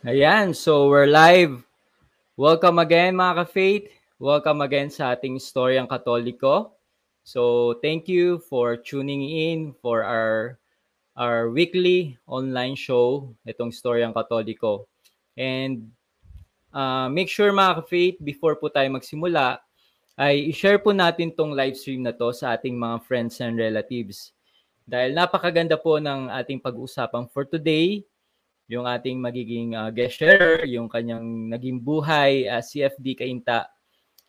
Ayan, so we're live. Welcome again mga ka-faith. Welcome again sa ating Storyang Katoliko. So thank you for tuning in for our our weekly online show, itong Storyang Katoliko. And uh, make sure mga ka-faith, before po tayo magsimula, ay i-share po natin tong live stream na to sa ating mga friends and relatives. Dahil napakaganda po ng ating pag-uusapan for today yung ating magiging uh, guest sharer, yung kanyang naging buhay uh, CFD Kainta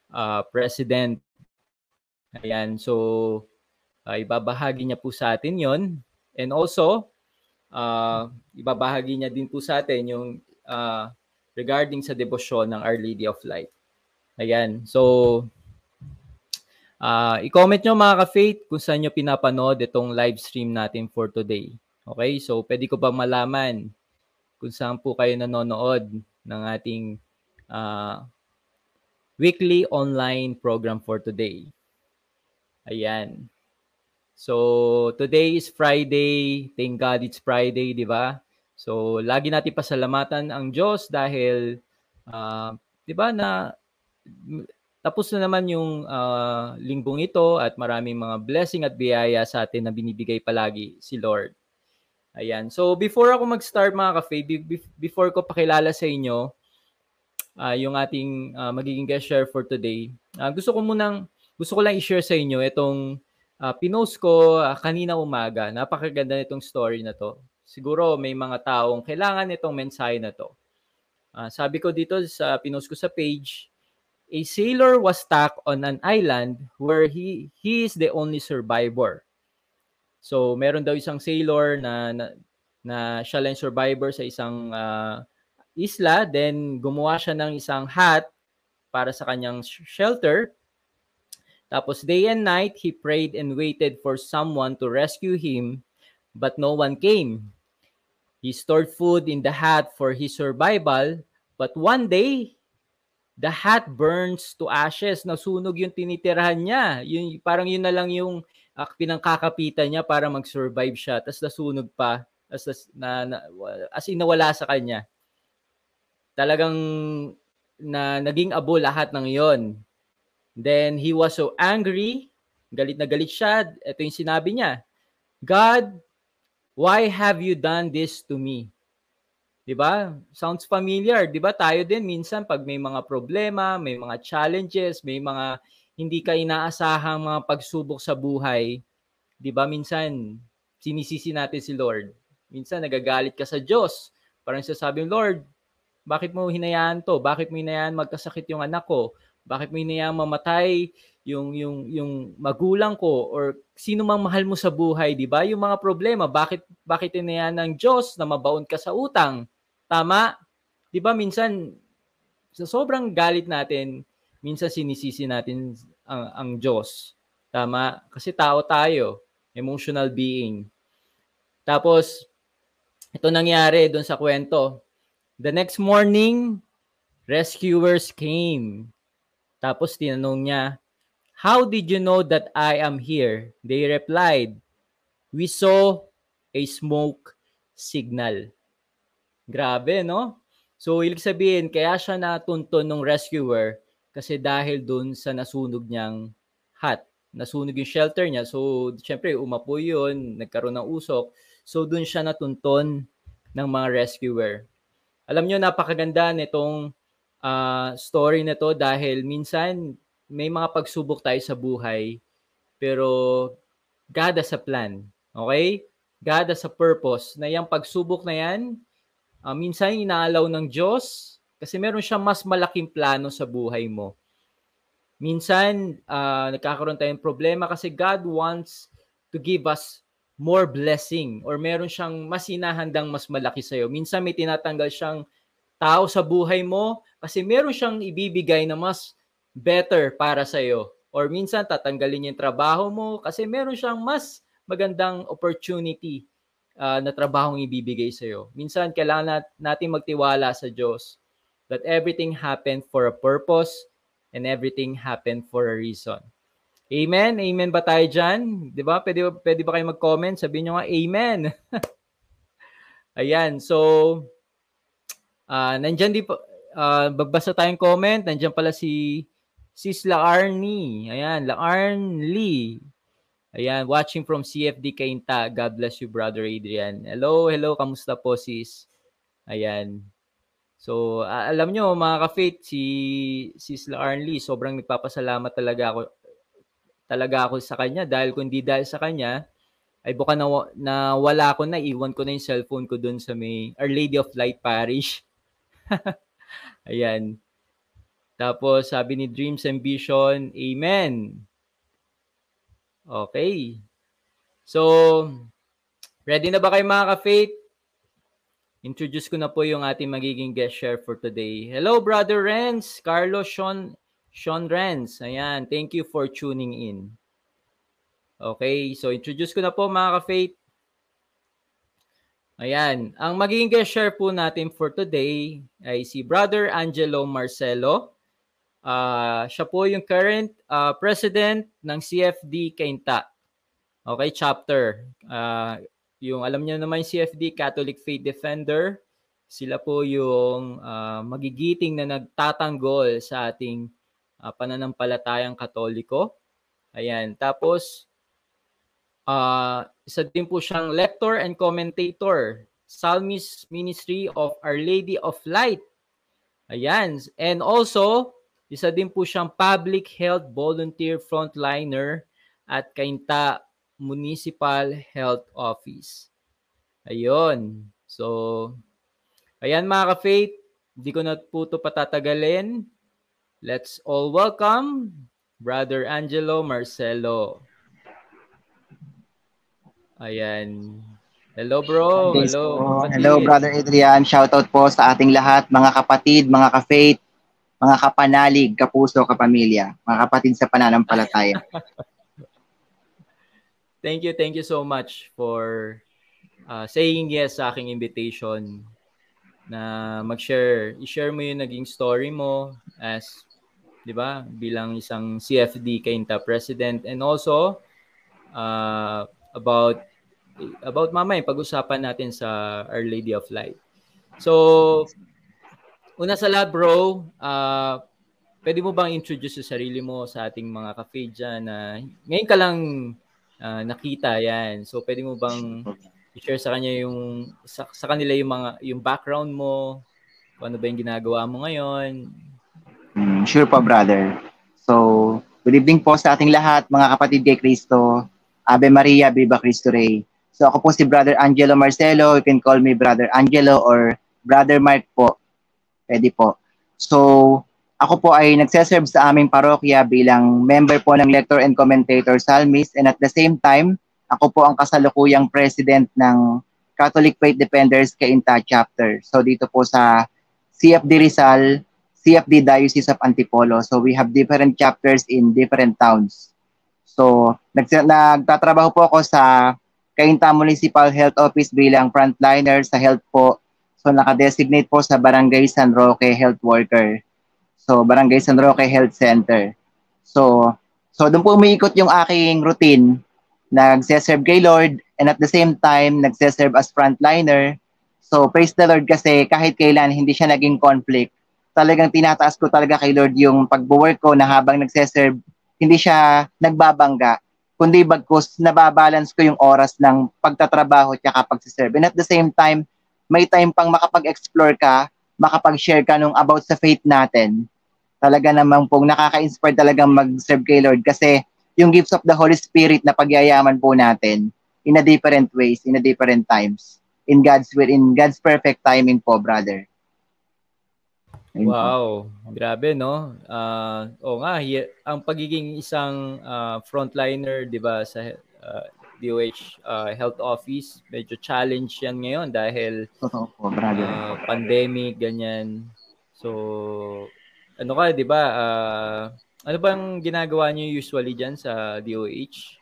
uh, President. Ayan, so uh, ibabahagi niya po sa atin yon And also, uh, ibabahagi niya din po sa atin yung uh, regarding sa debosyon ng Our Lady of Light. Ayan, so uh, i-comment nyo mga ka-faith kung saan nyo pinapanood itong live stream natin for today. Okay, so pwede ko ba malaman kung saan po kayo nanonood ng ating uh, weekly online program for today. Ayan. So, today is Friday. Thank God it's Friday, di ba? So, lagi natin pasalamatan ang Diyos dahil, uh, di ba, na tapos na naman yung uh, linggong ito at maraming mga blessing at biyaya sa atin na binibigay palagi si Lord. Ayan. So before ako mag-start mga ka before ko pakilala sa inyo uh, yung ating uh, magiging guest share for today, uh, gusto ko munang gusto ko lang i-share sa inyo itong uh, pinost ko uh, kanina umaga. Napakaganda nitong story na to. Siguro may mga taong kailangan nitong mensahe na to. Uh, sabi ko dito sa pinost ko sa page, a sailor was stuck on an island where he he is the only survivor. So, meron daw isang sailor na na, na siya lang survivor sa isang uh, isla, then gumawa siya ng isang hut para sa kanyang shelter. Tapos day and night, he prayed and waited for someone to rescue him, but no one came. He stored food in the hut for his survival, but one day, the hut burns to ashes. Nasunog yung tinitirahan niya. Yun, parang yun na lang yung uh, pinangkakapitan niya para mag-survive siya. Tapos nasunog pa. As, na, na, as in nawala sa kanya. Talagang na naging abo lahat ng yon. Then he was so angry, galit na galit siya. Ito yung sinabi niya, God, why have you done this to me? 'Di ba? Sounds familiar, 'di ba? Tayo din minsan pag may mga problema, may mga challenges, may mga hindi ka inaasahang mga pagsubok sa buhay, 'di ba? Minsan sinisisi natin si Lord. Minsan nagagalit ka sa Diyos. Parang sasabi Lord, bakit mo hinayaan to? Bakit mo hinayaan magkasakit yung anak ko? Bakit mo hinayaan mamatay yung yung yung magulang ko or sino mang mahal mo sa buhay, 'di ba? Yung mga problema, bakit bakit hinayaan ng Diyos na mabaon ka sa utang? Tama? 'Di ba minsan sa sobrang galit natin, minsan sinisisi natin ang, ang Diyos. Tama? Kasi tao tayo, emotional being. Tapos, ito nangyari doon sa kwento. The next morning, rescuers came. Tapos tinanong niya, How did you know that I am here? They replied, We saw a smoke signal. Grabe, no? So, ibig sabihin, kaya siya natunton ng rescuer kasi dahil dun sa nasunog niyang hut. Nasunog yung shelter niya. So, syempre, umapoy yun, nagkaroon ng usok. So, dun siya natunton ng mga rescuer. Alam nyo, napakaganda nitong uh, story na to dahil minsan may mga pagsubok tayo sa buhay pero God has a plan. Okay? God has a purpose na yung pagsubok na yan, uh, minsan inaalaw ng Diyos kasi meron siyang mas malaking plano sa buhay mo. Minsan, uh, nagkakaroon tayong problema kasi God wants to give us more blessing or meron siyang mas hinahandang mas malaki sa'yo. Minsan may tinatanggal siyang tao sa buhay mo kasi meron siyang ibibigay na mas better para sa'yo. Or minsan tatanggalin yung trabaho mo kasi meron siyang mas magandang opportunity uh, na trabahong ibibigay sa'yo. Minsan kailangan natin magtiwala sa Diyos that everything happened for a purpose and everything happened for a reason. Amen? Amen ba tayo dyan? Di ba? Pwede, pwede ba kayo mag-comment? Sabihin nyo nga, Amen. Ayan. So, Uh, nandyan din po, uh, bagbasa tayong comment. Nandyan pala si Sis Laarni. Ayan, Laarni. Ayan, watching from CFD Kainta. God bless you, Brother Adrian. Hello, hello. Kamusta po, sis? Ayan. So, alam nyo, mga ka-faith, si Sis Laarni, sobrang nagpapasalamat talaga ako talaga ako sa kanya dahil kung di dahil sa kanya, ay buka na, na wala ko na, iwan ko na yung cellphone ko doon sa may Our Lady of Light Parish. Ayan. Tapos sabi ni Dreams Ambition, Amen. Okay. So, ready na ba kayo mga ka-faith? Introduce ko na po yung ating magiging guest share for today. Hello, Brother Renz, Carlos Sean, Sean Renz. Ayan, thank you for tuning in. Okay, so introduce ko na po mga ka-faith. Ayan, ang magiging guest share po natin for today ay si Brother Angelo Marcelo. Uh, siya po yung current uh, president ng CFD Kainta. Okay, chapter. Uh, yung alam niyo naman yung CFD, Catholic Faith Defender. Sila po yung uh, magigiting na nagtatanggol sa ating uh, pananampalatayang katoliko. Ayan. Tapos, Uh, isa din po siyang lector and commentator, Psalmist Ministry of Our Lady of Light. Ayan. And also, isa din po siyang public health volunteer frontliner at Kainta Municipal Health Office. Ayun. So, ayan mga ka-faith, hindi ko na po ito patatagalin. Let's all welcome Brother Angelo Marcelo. Ayan. Hello bro. Hello. Kapatid. Hello brother Adrian. Shoutout po sa ating lahat, mga kapatid, mga ka-faith, mga kapanalig, kapuso, kapamilya, mga kapatid sa pananampalataya. thank you, thank you so much for uh, saying yes sa aking invitation na mag-share, i-share mo yung naging story mo as 'di ba, bilang isang CFD Kainta president and also uh, about about mamaya pag-usapan natin sa Our Lady of Light. So, una sa lahat bro, uh, pwede mo bang introduce sa sarili mo sa ating mga cafe dyan na ngayon ka lang uh, nakita yan. So, pwede mo bang i-share sa kanya yung sa, sa kanila yung mga yung background mo, kung ano ba yung ginagawa mo ngayon? Mm, sure po, brother. So, good evening po sa ating lahat, mga kapatid kay Kristo. Ave Maria, Viva Cristo Rey. So ako po si Brother Angelo Marcelo. You can call me Brother Angelo or Brother Mark po. Pwede po. So ako po ay nagseserve sa aming parokya bilang member po ng lector and commentator psalmist and at the same time, ako po ang kasalukuyang president ng Catholic Faith Defenders Kainta chapter. So dito po sa CFD Rizal, CFD Diocese of Antipolo. So we have different chapters in different towns. So nagtatrabaho po ako sa Kainta Municipal Health Office bilang frontliner sa health po. So nakadesignate po sa Barangay San Roque Health Worker. So Barangay San Roque Health Center. So so doon po umiikot yung aking routine. Nagse-serve kay Lord and at the same time nagse-serve as frontliner. So praise the Lord kasi kahit kailan hindi siya naging conflict. Talagang tinataas ko talaga kay Lord yung pagbo-work ko na habang nagse-serve hindi siya nagbabangga kundi bagkus nababalance ko yung oras ng pagtatrabaho at pagsiserve. And at the same time, may time pang makapag-explore ka, makapag-share ka nung about sa faith natin. Talaga namang pong nakaka-inspire talagang mag-serve kay Lord kasi yung gifts of the Holy Spirit na pagyayaman po natin in a different ways, in a different times. In God's will, in God's perfect timing po, brother. Wow, grabe no. Uh, oh nga, ang pagiging isang uh, frontliner, 'di ba, sa uh, DOH uh, Health Office, medyo challenge 'yan ngayon dahil Totoo po, brother. Uh, pandemic ganyan. So ano ka, 'di ba? Uh, ano bang ginagawa niyo usually diyan sa DOH?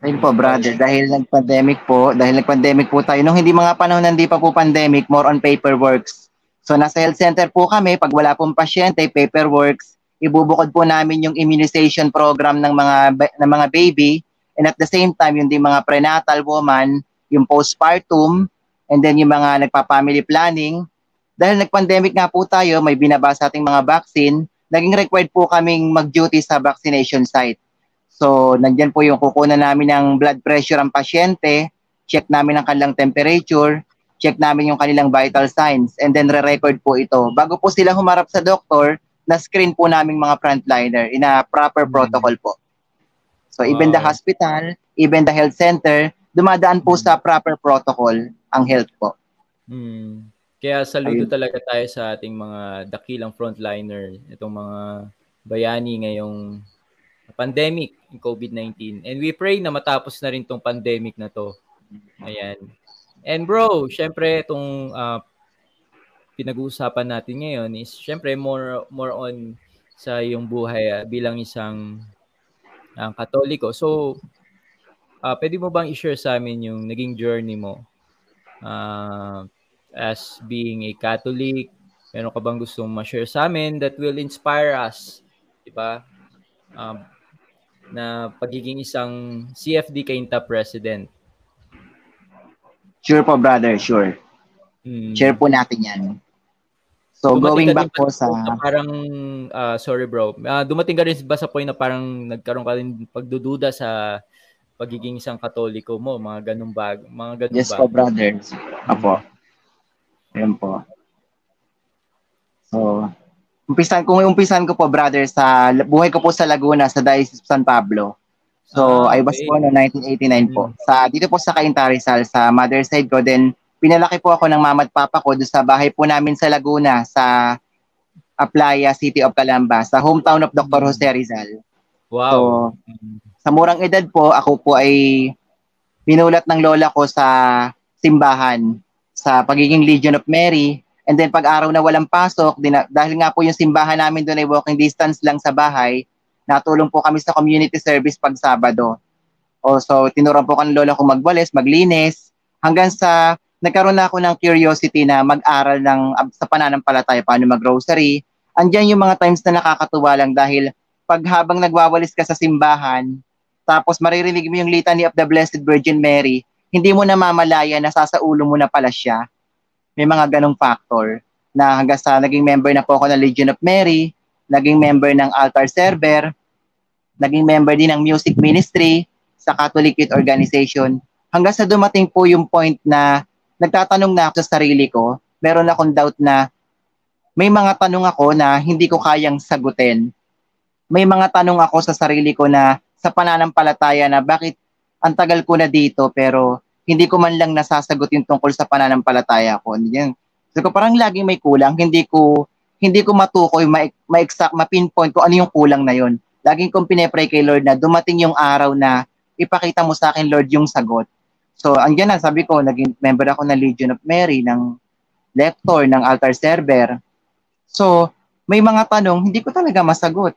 Ayun po, brother, dahil nag-pandemic po, dahil nag-pandemic po tayo, nung hindi mga panahon hindi pa po pandemic, more on paperworks So nasa health center po kami, pag wala pong pasyente, paperworks, ibubukod po namin yung immunization program ng mga ng mga baby and at the same time yung din mga prenatal woman, yung postpartum and then yung mga nagpa-family planning, dahil nag-pandemic nga po tayo, may binabasa ating mga vaccine, naging required po kaming mag-duty sa vaccination site. So, nandyan po yung kukunan namin ng blood pressure ang pasyente, check namin ang kanilang temperature, check namin yung kanilang vital signs, and then re-record po ito. Bago po sila humarap sa doktor, na-screen po namin mga frontliner in a proper hmm. protocol po. So, even wow. the hospital, even the health center, dumadaan po sa proper protocol ang health po. Hmm. Kaya saludo Ayun. talaga tayo sa ating mga dakilang frontliner, itong mga bayani ngayong pandemic in COVID-19. And we pray na matapos na rin tong pandemic na to. Ayan. And bro, syempre itong uh, pinag-uusapan natin ngayon is syempre more more on sa yung buhay uh, bilang isang uh, Katoliko. So, uh, pwede mo bang i-share sa amin yung naging journey mo uh, as being a Catholic? Meron ka bang gustong ma-share sa amin that will inspire us? Diba? Um, na pagiging isang CFD Kainta president? Sure po, brother. Sure. Hmm. Share po natin yan. So, dumating going back po sa... Parang, uh, sorry bro, uh, dumating ka rin ba sa point na parang nagkaroon ka rin pagdududa sa pagiging isang katoliko mo, mga ganung bag, mga ganung yes, bag. Po, brother. Apo. Ayan po. So, umpisan kung umpisan ko po, brother, sa buhay ko po sa Laguna, sa Diocese San Pablo. So, ah, okay. I was born in 1989 po. Hmm. Sa, dito po sa Cainta Rizal, sa mother side ko. Then, pinalaki po ako ng mama at papa ko doon sa bahay po namin sa Laguna, sa Aplaya, City of Calamba, sa hometown of Dr. Jose Rizal. Wow. So, sa murang edad po, ako po ay pinulat ng lola ko sa simbahan sa pagiging Legion of Mary. And then pag araw na walang pasok, din, dahil nga po yung simbahan namin doon ay walking distance lang sa bahay, natulong po kami sa community service pag Sabado. O, so, tinuruan po kan lola kong magwalis, maglinis, hanggang sa nagkaroon na ako ng curiosity na mag-aral ng sa pananampalataya, paano mag-grocery. Andiyan yung mga times na nakakatuwa lang dahil pag habang nagwawalis ka sa simbahan, tapos maririnig mo yung litany of the Blessed Virgin Mary, hindi mo na mamalaya na sasaulo mo na pala siya. May mga ganong factor na hanggang sa naging member na po ako ng Legion of Mary, naging member ng altar server, naging member din ng music ministry sa Catholic Youth Organization. Hanggang sa dumating po yung point na nagtatanong na ako sa sarili ko, meron akong doubt na may mga tanong ako na hindi ko kayang sagutin. May mga tanong ako sa sarili ko na sa pananampalataya na bakit ang tagal ko na dito pero hindi ko man lang nasasagot yung tungkol sa pananampalataya ko. Yan. So parang laging may kulang, hindi ko hindi ko matukoy, ma-exact, ma-pinpoint ko ano yung kulang na yon. Laging kong pinepray kay Lord na dumating yung araw na ipakita mo sa akin, Lord, yung sagot. So, andyan na, sabi ko, naging member ako ng Legion of Mary, ng lector, ng altar server. So, may mga tanong, hindi ko talaga masagot.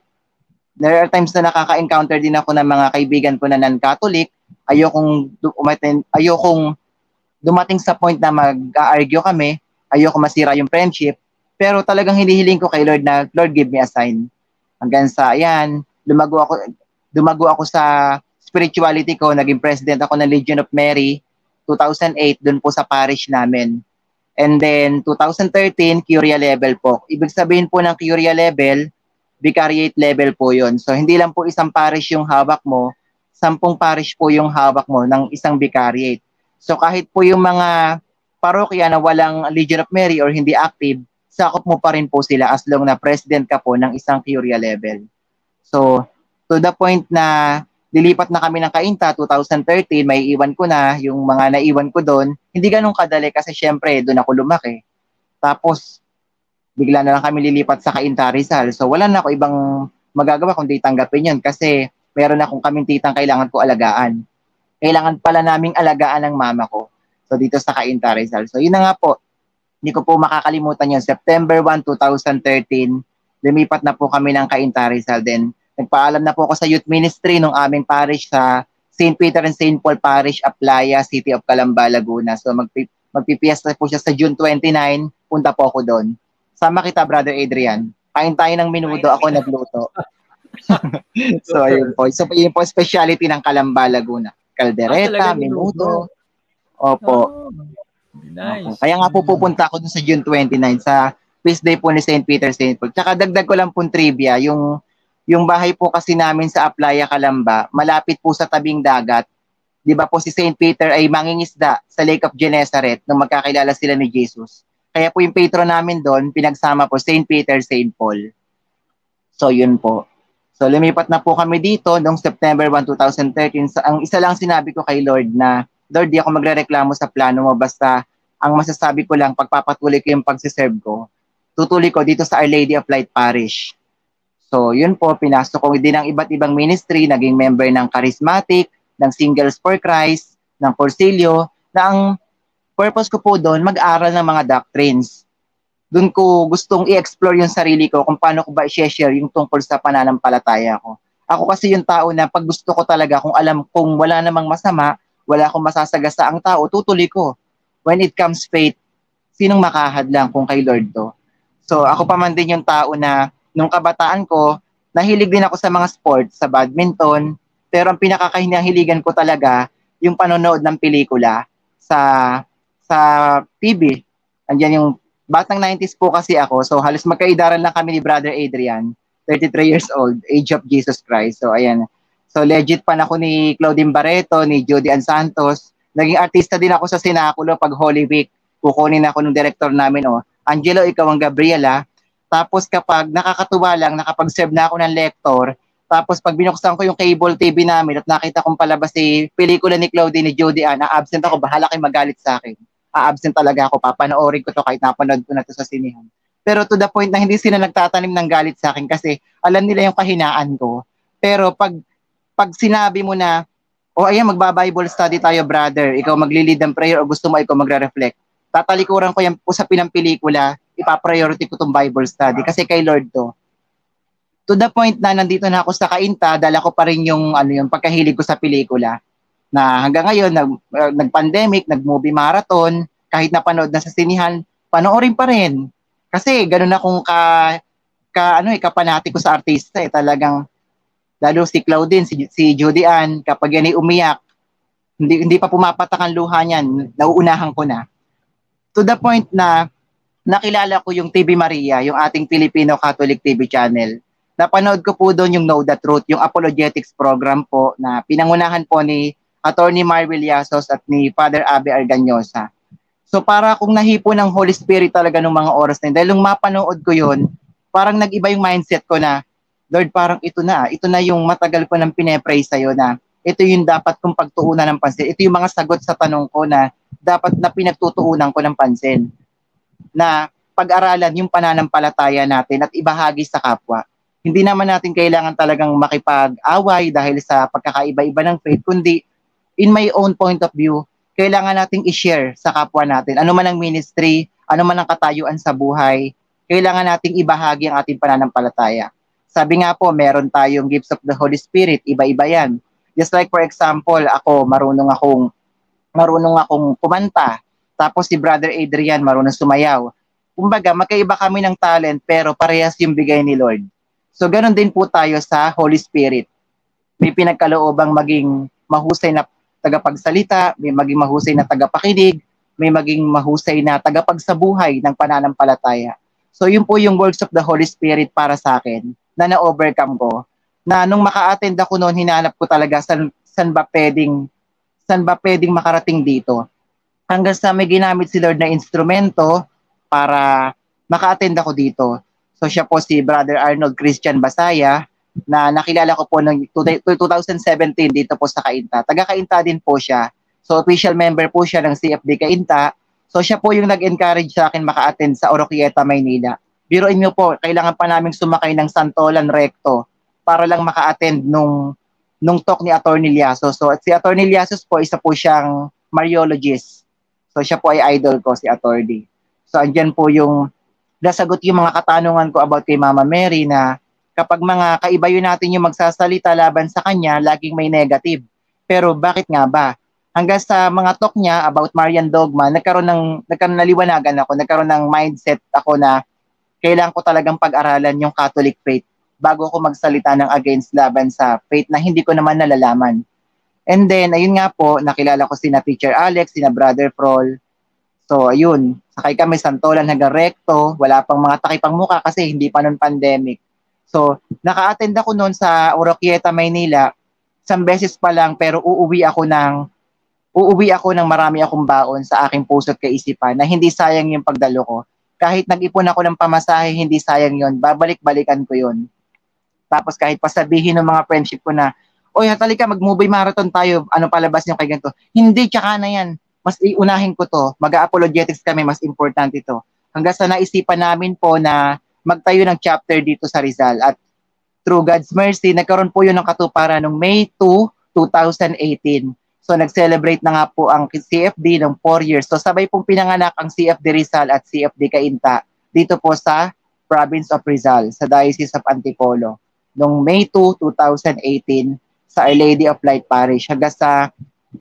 There are times na nakaka-encounter din ako ng mga kaibigan ko na non-Catholic ayokong umaten, ayokong dumating sa point na mag-argue kami, ayoko masira yung friendship, pero talagang hinihiling ko kay Lord na, Lord, give me a sign. Hanggang sa, ayan, lumago ako, dumago ako sa spirituality ko, naging president ako ng Legion of Mary, 2008, dun po sa parish namin. And then, 2013, Curia level po. Ibig sabihin po ng Curia level, vicariate level po yon So, hindi lang po isang parish yung hawak mo, sampung parish po yung hawak mo ng isang vicariate. So kahit po yung mga parokya na walang Legion of Mary or hindi active, sakop mo pa rin po sila as long na president ka po ng isang curia level. So, to the point na lilipat na kami ng Kainta 2013, may iwan ko na yung mga naiwan ko doon. Hindi ganun kadali kasi syempre doon ako lumaki. Tapos, bigla na lang kami lilipat sa Kainta Rizal. So, wala na ako ibang magagawa kundi tanggapin yun kasi meron akong kaming titang kailangan ko alagaan. Kailangan pala naming alagaan ng mama ko. So dito sa Cainta Rizal. So yun na nga po, hindi ko po makakalimutan yun. September 1, 2013, lumipat na po kami ng Cainta Rizal. Then nagpaalam na po ako sa youth ministry ng aming parish sa St. Peter and St. Paul Parish, Aplaya, City of Calamba, Laguna. So magpi magpipiesta po siya sa June 29, punta po ako doon. Sama kita, Brother Adrian. Kain tayo ng minudo, ako nagluto. so, ayun po. So, yun po speciality ng Kalamba, Laguna. Kaldereta, ah, menudo. Opo. Oh. Nice. Kaya nga po pupunta ako dun sa June 29 sa feast day po ni St. Peter St. Paul. Tsaka dagdag ko lang po trivia, yung yung bahay po kasi namin sa Aplaya, Calamba, malapit po sa tabing dagat. 'Di ba po si St. Peter ay mangingisda sa Lake of Gennesaret nung magkakilala sila ni Jesus. Kaya po yung patron namin doon, pinagsama po St. Peter, St. Paul. So yun po. So lumipat na po kami dito noong September 1, 2013. So, ang isa lang sinabi ko kay Lord na Lord, di ako magrereklamo sa plano mo basta ang masasabi ko lang pagpapatuloy ko yung pagsiserve ko. Tutuloy ko dito sa Our Lady of Light Parish. So, yun po, pinasok ko din ang iba't ibang ministry, naging member ng Charismatic, ng Singles for Christ, ng Porcilio, na ang purpose ko po doon, mag-aral ng mga doctrines. Doon ko gustong i-explore yung sarili ko kung paano ko ba i-share yung tungkol sa pananampalataya ko. Ako kasi yung tao na pag gusto ko talaga, kung alam kung wala namang masama, wala akong masasagasa ang tao, tutuloy ko. When it comes faith, sinong makahadlang kung kay Lord to? So ako pa man din yung tao na nung kabataan ko, nahilig din ako sa mga sports, sa badminton, pero ang pinakakinahiligan ko talaga yung panonood ng pelikula sa sa TV. Andiyan yung batang 90s po kasi ako, so halos magkaidaran lang kami ni Brother Adrian, 33 years old, age of Jesus Christ. So ayan, So legit pan ako ni Claudine Barreto, ni Jody Ann Santos. Naging artista din ako sa Sinakulo pag Holy Week. Kukunin ako ng director namin, oh. Angelo, ikaw ang Gabriela. Tapos kapag nakakatuwa lang, nakapag-serve na ako ng lector, tapos pag binuksan ko yung cable TV namin at nakita kong palabas si pelikula ni Claudine ni Jody Ann, absent ako, bahala kayo magalit sa akin. A-absent talaga ako, papanoorin ko to kahit napanood ko na to sa sinihan. Pero to the point na hindi sila nagtatanim ng galit sa akin kasi alam nila yung kahinaan ko. Pero pag pag sinabi mo na, o oh, ayan, magba-Bible study tayo, brother, ikaw magli-lead ng prayer o gusto mo ikaw magre-reflect, tatalikuran ko yung usapin ng pelikula, ipa-priority ko tong Bible study kasi kay Lord to. To the point na nandito na ako sa Kainta, dala ko pa rin yung, ano, yung pagkahilig ko sa pelikula na hanggang ngayon, nag, uh, nag-pandemic, nag-movie marathon, kahit napanood na sa sinihan, panoorin pa rin. Kasi ganun akong ka, ka ano eh, kapanati ko sa artista eh, talagang lalo si Claudine, si, si Judy Ann, kapag yan ay umiyak, hindi, hindi pa pumapatak ang luha niyan, nauunahan ko na. To the point na nakilala ko yung TV Maria, yung ating Filipino Catholic TV channel. Napanood ko po doon yung Know the Truth, yung apologetics program po na pinangunahan po ni Attorney Marvel Yasos at ni Father Abe Arganyosa. So para kung nahipo ng Holy Spirit talaga ng mga oras na yun, dahil nung mapanood ko yun, parang nag-iba yung mindset ko na Lord, parang ito na, ito na yung matagal ko nang pinepray sa'yo na ito yung dapat kong pagtuunan ng pansin. Ito yung mga sagot sa tanong ko na dapat na pinagtutuunan ko ng pansin. Na pag-aralan yung pananampalataya natin at ibahagi sa kapwa. Hindi naman natin kailangan talagang makipag-away dahil sa pagkakaiba-iba ng faith, kundi in my own point of view, kailangan nating i-share sa kapwa natin. Ano man ang ministry, ano man ang katayuan sa buhay, kailangan nating ibahagi ang ating pananampalataya. Sabi nga po, meron tayong gifts of the Holy Spirit, iba-iba yan. Just like for example, ako marunong akong marunong akong kumanta. Tapos si Brother Adrian marunong sumayaw. Kumbaga, magkaiba kami ng talent pero parehas yung bigay ni Lord. So ganun din po tayo sa Holy Spirit. May pinagkaloobang maging mahusay na tagapagsalita, may maging mahusay na tagapakinig, may maging mahusay na tagapagsabuhay ng pananampalataya. So yun po yung works of the Holy Spirit para sa akin na na-overcome ko. Na nung maka-attend ako noon, hinanap ko talaga san, san ba pwedeng, san ba pwedeng makarating dito. Hanggang sa may ginamit si Lord na instrumento para maka-attend ako dito. So siya po si Brother Arnold Christian Basaya na nakilala ko po noong 2017 dito po sa Kainta. Taga Kainta din po siya. So official member po siya ng CFD Kainta. So siya po yung nag-encourage sa akin maka-attend sa Oroquieta, Maynila. Biroin nyo po, kailangan pa namin sumakay ng Santolan Recto para lang maka-attend nung nung talk ni Attorney Liaso. So at si Attorney Liaso po isa po siyang Mariologist. So siya po ay idol ko si Attorney. So andyan po yung nasagot yung mga katanungan ko about kay Mama Mary na kapag mga kaibayo natin yung magsasalita laban sa kanya, laging may negative. Pero bakit nga ba? Hanggang sa mga talk niya about Marian Dogma, nagkaroon ng nagkaroon naliwanagan ako, nagkaroon ng mindset ako na kailangan ko talagang pag-aralan yung Catholic faith bago ako magsalita ng against laban sa faith na hindi ko naman nalalaman. And then, ayun nga po, nakilala ko sina Teacher Alex, sina Brother Frol. So, ayun, sakay kami Santolan hanggang Recto, wala pang mga takipang muka kasi hindi pa noon pandemic. So, naka-attend ako noon sa Oroquieta, Maynila, isang beses pa lang pero uuwi ako ng uuwi ako ng marami akong baon sa aking puso at kaisipan na hindi sayang yung pagdalo ko. Kahit nag-ipon ako ng pamasahe, hindi sayang yon Babalik-balikan ko yon Tapos kahit pasabihin ng mga friendship ko na, Oy, hatali ka, mag-movie marathon tayo. Ano palabas niyo kay ganito? Hindi, tsaka na yan. Mas iunahin ko to. Mag-apologetics kami, mas importante ito. Hanggang sa naisipan namin po na magtayo ng chapter dito sa Rizal. At through God's mercy, nagkaroon po yun ng katuparan noong May 2, 2018 So nag-celebrate na nga po ang CFD ng 4 years. So sabay pong pinanganak ang CFD Rizal at CFD Cainta dito po sa province of Rizal, sa Diocese of Antipolo. Noong May 2, 2018 sa Our Lady of Light Parish. Hanggang sa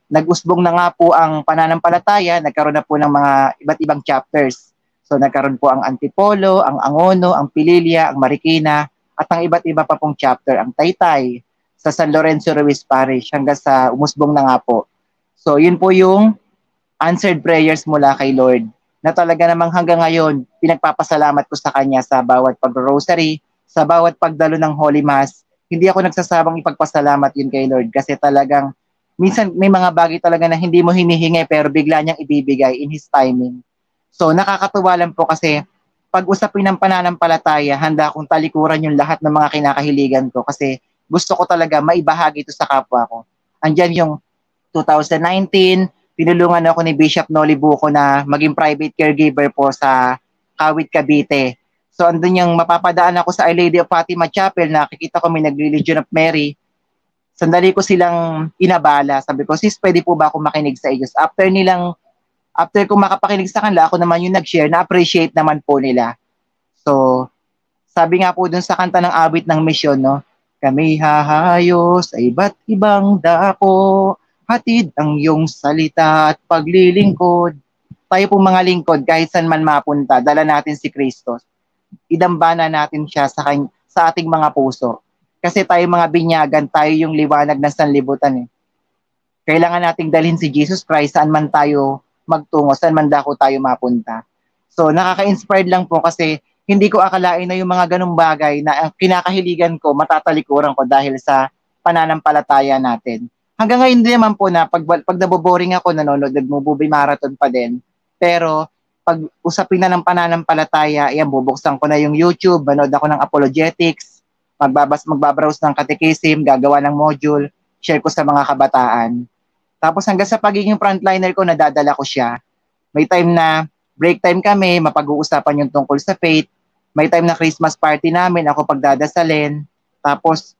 nag-usbong na nga po ang pananampalataya, nagkaroon na po ng mga iba't ibang chapters. So nagkaroon po ang Antipolo, ang Angono, ang Pililia, ang Marikina, at ang iba't iba pa pong chapter, ang Taytay, sa San Lorenzo Ruiz Parish hanggang sa umusbong na nga po. So yun po yung answered prayers mula kay Lord na talaga namang hanggang ngayon pinagpapasalamat ko sa Kanya sa bawat pag-rosary, sa bawat pagdalo ng Holy Mass. Hindi ako nagsasabang ipagpasalamat yun kay Lord kasi talagang minsan may mga bagay talaga na hindi mo hinihingi pero bigla niyang ibibigay in His timing. So nakakatuwa lang po kasi pag usapin ng pananampalataya, handa akong talikuran yung lahat ng mga kinakahiligan ko kasi gusto ko talaga maibahagi ito sa kapwa ko. Andiyan yung 2019, tinulungan ako ni Bishop Noli Buko na maging private caregiver po sa Kawit, Cavite. So andun yung mapapadaan ako sa Our Lady of Fatima Chapel, nakikita ko may nag-Religion of Mary. Sandali ko silang inabala. Sabi ko, sis, pwede po ba ako makinig sa iyo? After nilang, after ko makapakinig sa kanila, ako naman yung nag-share, na-appreciate naman po nila. So, sabi nga po dun sa kanta ng awit ng mission, no, kami hahayo sa iba't ibang dako, hatid ang iyong salita at paglilingkod. Tayo pong mga lingkod, kahit saan man mapunta, dala natin si Kristo. Idambana natin siya sa, kany- sa ating mga puso. Kasi tayo mga binyagan, tayo yung liwanag ng sanlibutan. Eh. Kailangan nating dalhin si Jesus Christ saan man tayo magtungo, saan man dako tayo mapunta. So nakaka-inspired lang po kasi hindi ko akalain na yung mga ganung bagay na ang kinakahiligan ko, matatalikuran ko dahil sa pananampalataya natin. Hanggang ngayon din naman po na pag, pag naboboring ako, nanonood, nagmububi marathon pa din. Pero pag usapin na ng pananampalataya, ayan, bubuksan ko na yung YouTube, manood ako ng apologetics, magbabas, magbabrowse ng catechism, gagawa ng module, share ko sa mga kabataan. Tapos hanggang sa pagiging frontliner ko, nadadala ko siya. May time na break time kami, mapag-uusapan yung tungkol sa faith. May time na Christmas party namin, ako pagdadasalin. Tapos,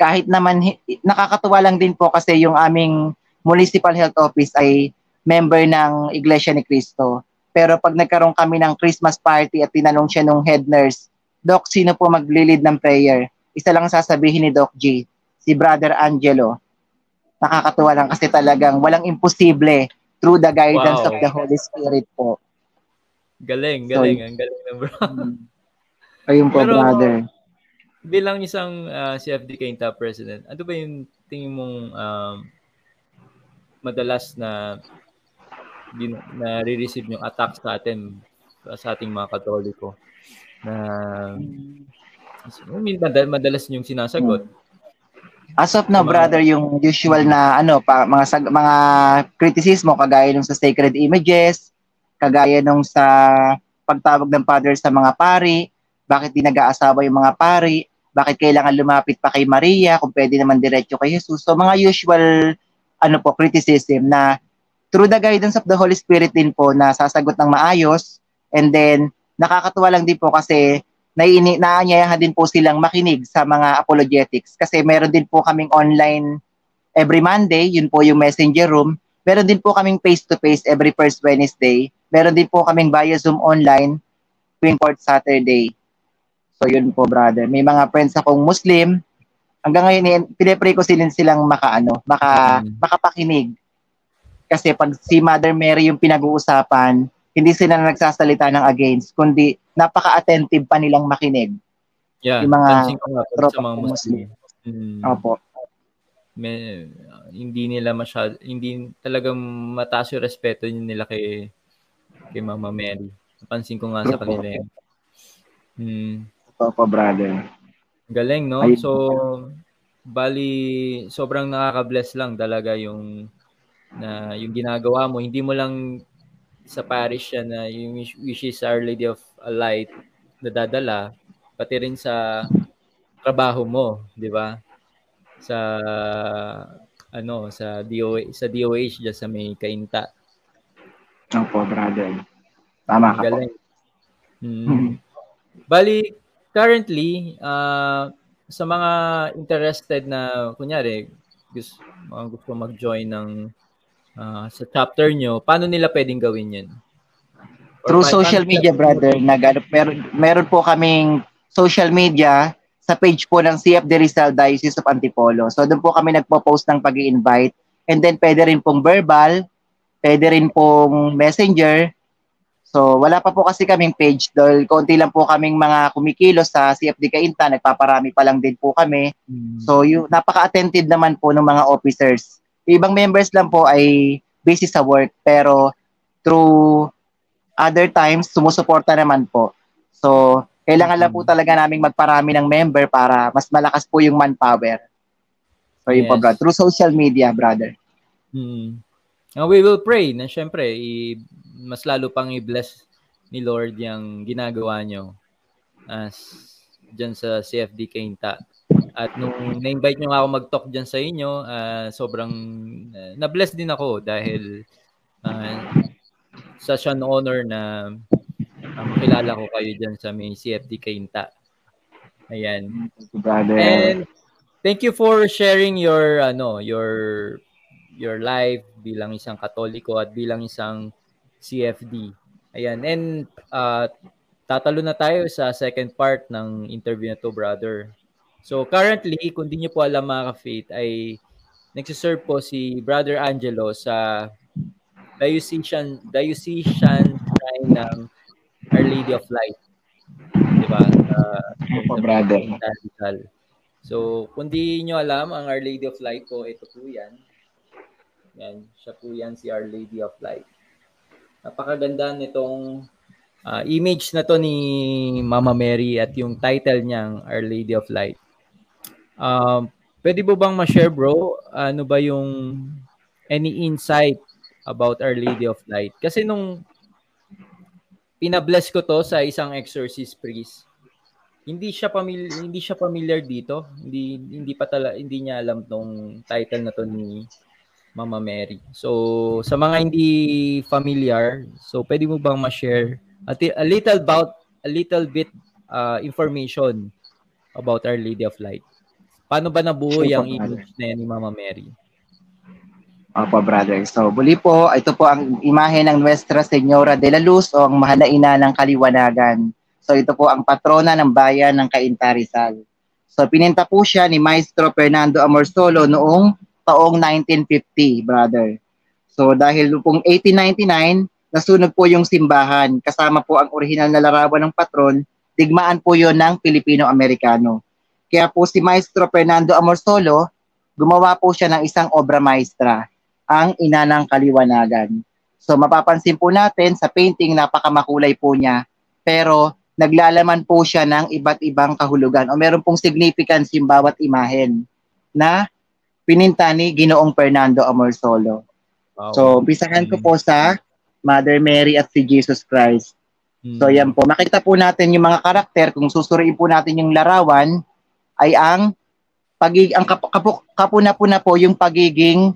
kahit naman, nakakatuwa lang din po kasi yung aming municipal health office ay member ng Iglesia ni Cristo. Pero pag nagkaroon kami ng Christmas party at tinanong siya nung head nurse, Doc, sino po maglilid ng prayer? Isa lang sasabihin ni Doc G, si Brother Angelo. Nakakatuwa lang kasi talagang walang imposible through the guidance wow. of the Holy Spirit po. Galing, galing. So, ang galing na bro. Mm. Ayun po, Pero, brother. Bilang isang uh, ah, CFD Kainta president, ano ba yung tingin mong um, madalas na din, na re-receive yung attack sa atin sa ating mga katoliko na madalas, madalas yung sinasagot. As of now, brother, yung usual na ano pa mga mga kritisismo kagaya nung sa sacred images, kagaya nung sa pagtawag ng father sa mga pari, bakit di nag-aasawa yung mga pari, bakit kailangan lumapit pa kay Maria kung pwede naman diretso kay Jesus. So mga usual ano po criticism na through the guidance of the Holy Spirit din po na sasagot ng maayos and then nakakatuwa lang din po kasi naiini, naanyayahan din po silang makinig sa mga apologetics kasi meron din po kaming online every Monday, yun po yung messenger room. Meron din po kaming face-to-face every first Wednesday Meron din po kaming via Zoom online tuwing fourth Saturday. So yun po brother. May mga friends akong Muslim. Hanggang ngayon, pinipray ko silin silang makaano, maka, mm. makapakinig. Kasi pag si Mother Mary yung pinag-uusapan, hindi sila nagsasalita ng against, kundi napaka-attentive pa nilang makinig. Yeah, yung mga tropa mga Muslim. Muslim. Mm. Opo. May, hindi nila masyado, hindi talagang mataas yung respeto nila kay kay Mama Mary. Napansin ko nga sa kanila yan. Hmm. Opo, brother. Galing, no? Ay- So, bali, sobrang nakaka-bless lang talaga yung na yung ginagawa mo. Hindi mo lang sa parish yan na yung which- is Our Lady of Light na dadala, pati rin sa trabaho mo, di ba? Sa ano, sa DOH, sa DOH dyan sa may kainta. Opo, brother. Tama ka po. Galing. Mm. Bali, currently, ah, sa mga interested na, kunyari, gusto, mga gusto mag-join ng ah, sa chapter nyo, paano nila pwedeng gawin yun? Or Through pa- social media, brother, nag, meron, meron po kaming social media sa page po ng CFD Rizal Diocese of Antipolo. So doon po kami nagpo-post ng pag invite And then pwede rin pong verbal, pwede rin pong messenger. So wala pa po kasi kaming page dahil konti lang po kaming mga kumikilos sa CFD Kainta, nagpaparami pa lang din po kami. Mm. So yung napaka-attentive naman po ng mga officers. Yung ibang members lang po ay busy sa work pero through other times sumusuporta naman po. So kailangan lang po talaga naming magparami ng member para mas malakas po yung manpower. So yun po Yes. brother. Through social media, brother. Hmm. And we will pray na syempre, i- mas lalo pang i-bless ni Lord yung ginagawa nyo as dyan sa CFD Kainta. At nung na-invite nyo nga ako mag-talk dyan sa inyo, ah, sobrang ah, na-bless din ako dahil ah, such an honor na ah, makilala ko kayo dyan sa may CFD Kainta. Ayan. And thank you for sharing your ano, your your life bilang isang Katoliko at bilang isang CFD. Ayan. And uh, tatalo na tayo sa second part ng interview na to, brother. So currently, kung di niyo po alam mga ka-faith, ay nagsiserve po si Brother Angelo sa Diocesan, Diocesan Shrine ng Our Lady of Light. Di ba? Sa brother. Rizal. So, kung di nyo alam, ang Our Lady of Light po, ito po yan. Yan, siya po yan si Our Lady of Light. Napakaganda nitong ah, image na to ni Mama Mary at yung title niyang Our Lady of Light. Um, pwede mo bang ma-share bro, ano ba yung any insight about Our Lady of Light? Kasi nung pinabless ko to sa isang exorcist priest, hindi siya familiar hindi siya familiar dito. Hindi hindi pa tala, hindi niya alam tong title na to ni Mama Mary. So sa mga hindi familiar, so pwede mo bang ma-share a, ti- a little about a little bit uh, information about Our Lady of Light? Paano ba nabuo Sure, yung image na yan ni Mama Mary? Opo, brother. So, muli po, ito po ang imahe ng Nuestra Señora de la Luz o ang mahal na ina ng kaliwanagan. So, ito po ang patrona ng bayan ng Cainta Rizal. So, pininta po siya ni Maestro Fernando Amorsolo noong taong 1950, brother. So, dahil pong 1899, nasunog po yung simbahan. Kasama po ang orihinal na larawan ng patron, digmaan po yon ng Pilipino-Amerikano. Kaya po si Maestro Fernando Amorsolo, gumawa po siya ng isang obra maestra ang ina ng kaliwanagan. So mapapansin po natin sa painting napakamakulay po niya pero naglalaman po siya ng iba't ibang kahulugan o meron pong significance yung bawat imahen na pininta ni Ginoong Fernando Amorsolo. Wow. So umpisahan ko po sa Mother Mary at si Jesus Christ. Hmm. So yan po, makita po natin yung mga karakter kung susuriin po natin yung larawan ay ang pagig ang kap- kapu- kapuna-puna po yung pagiging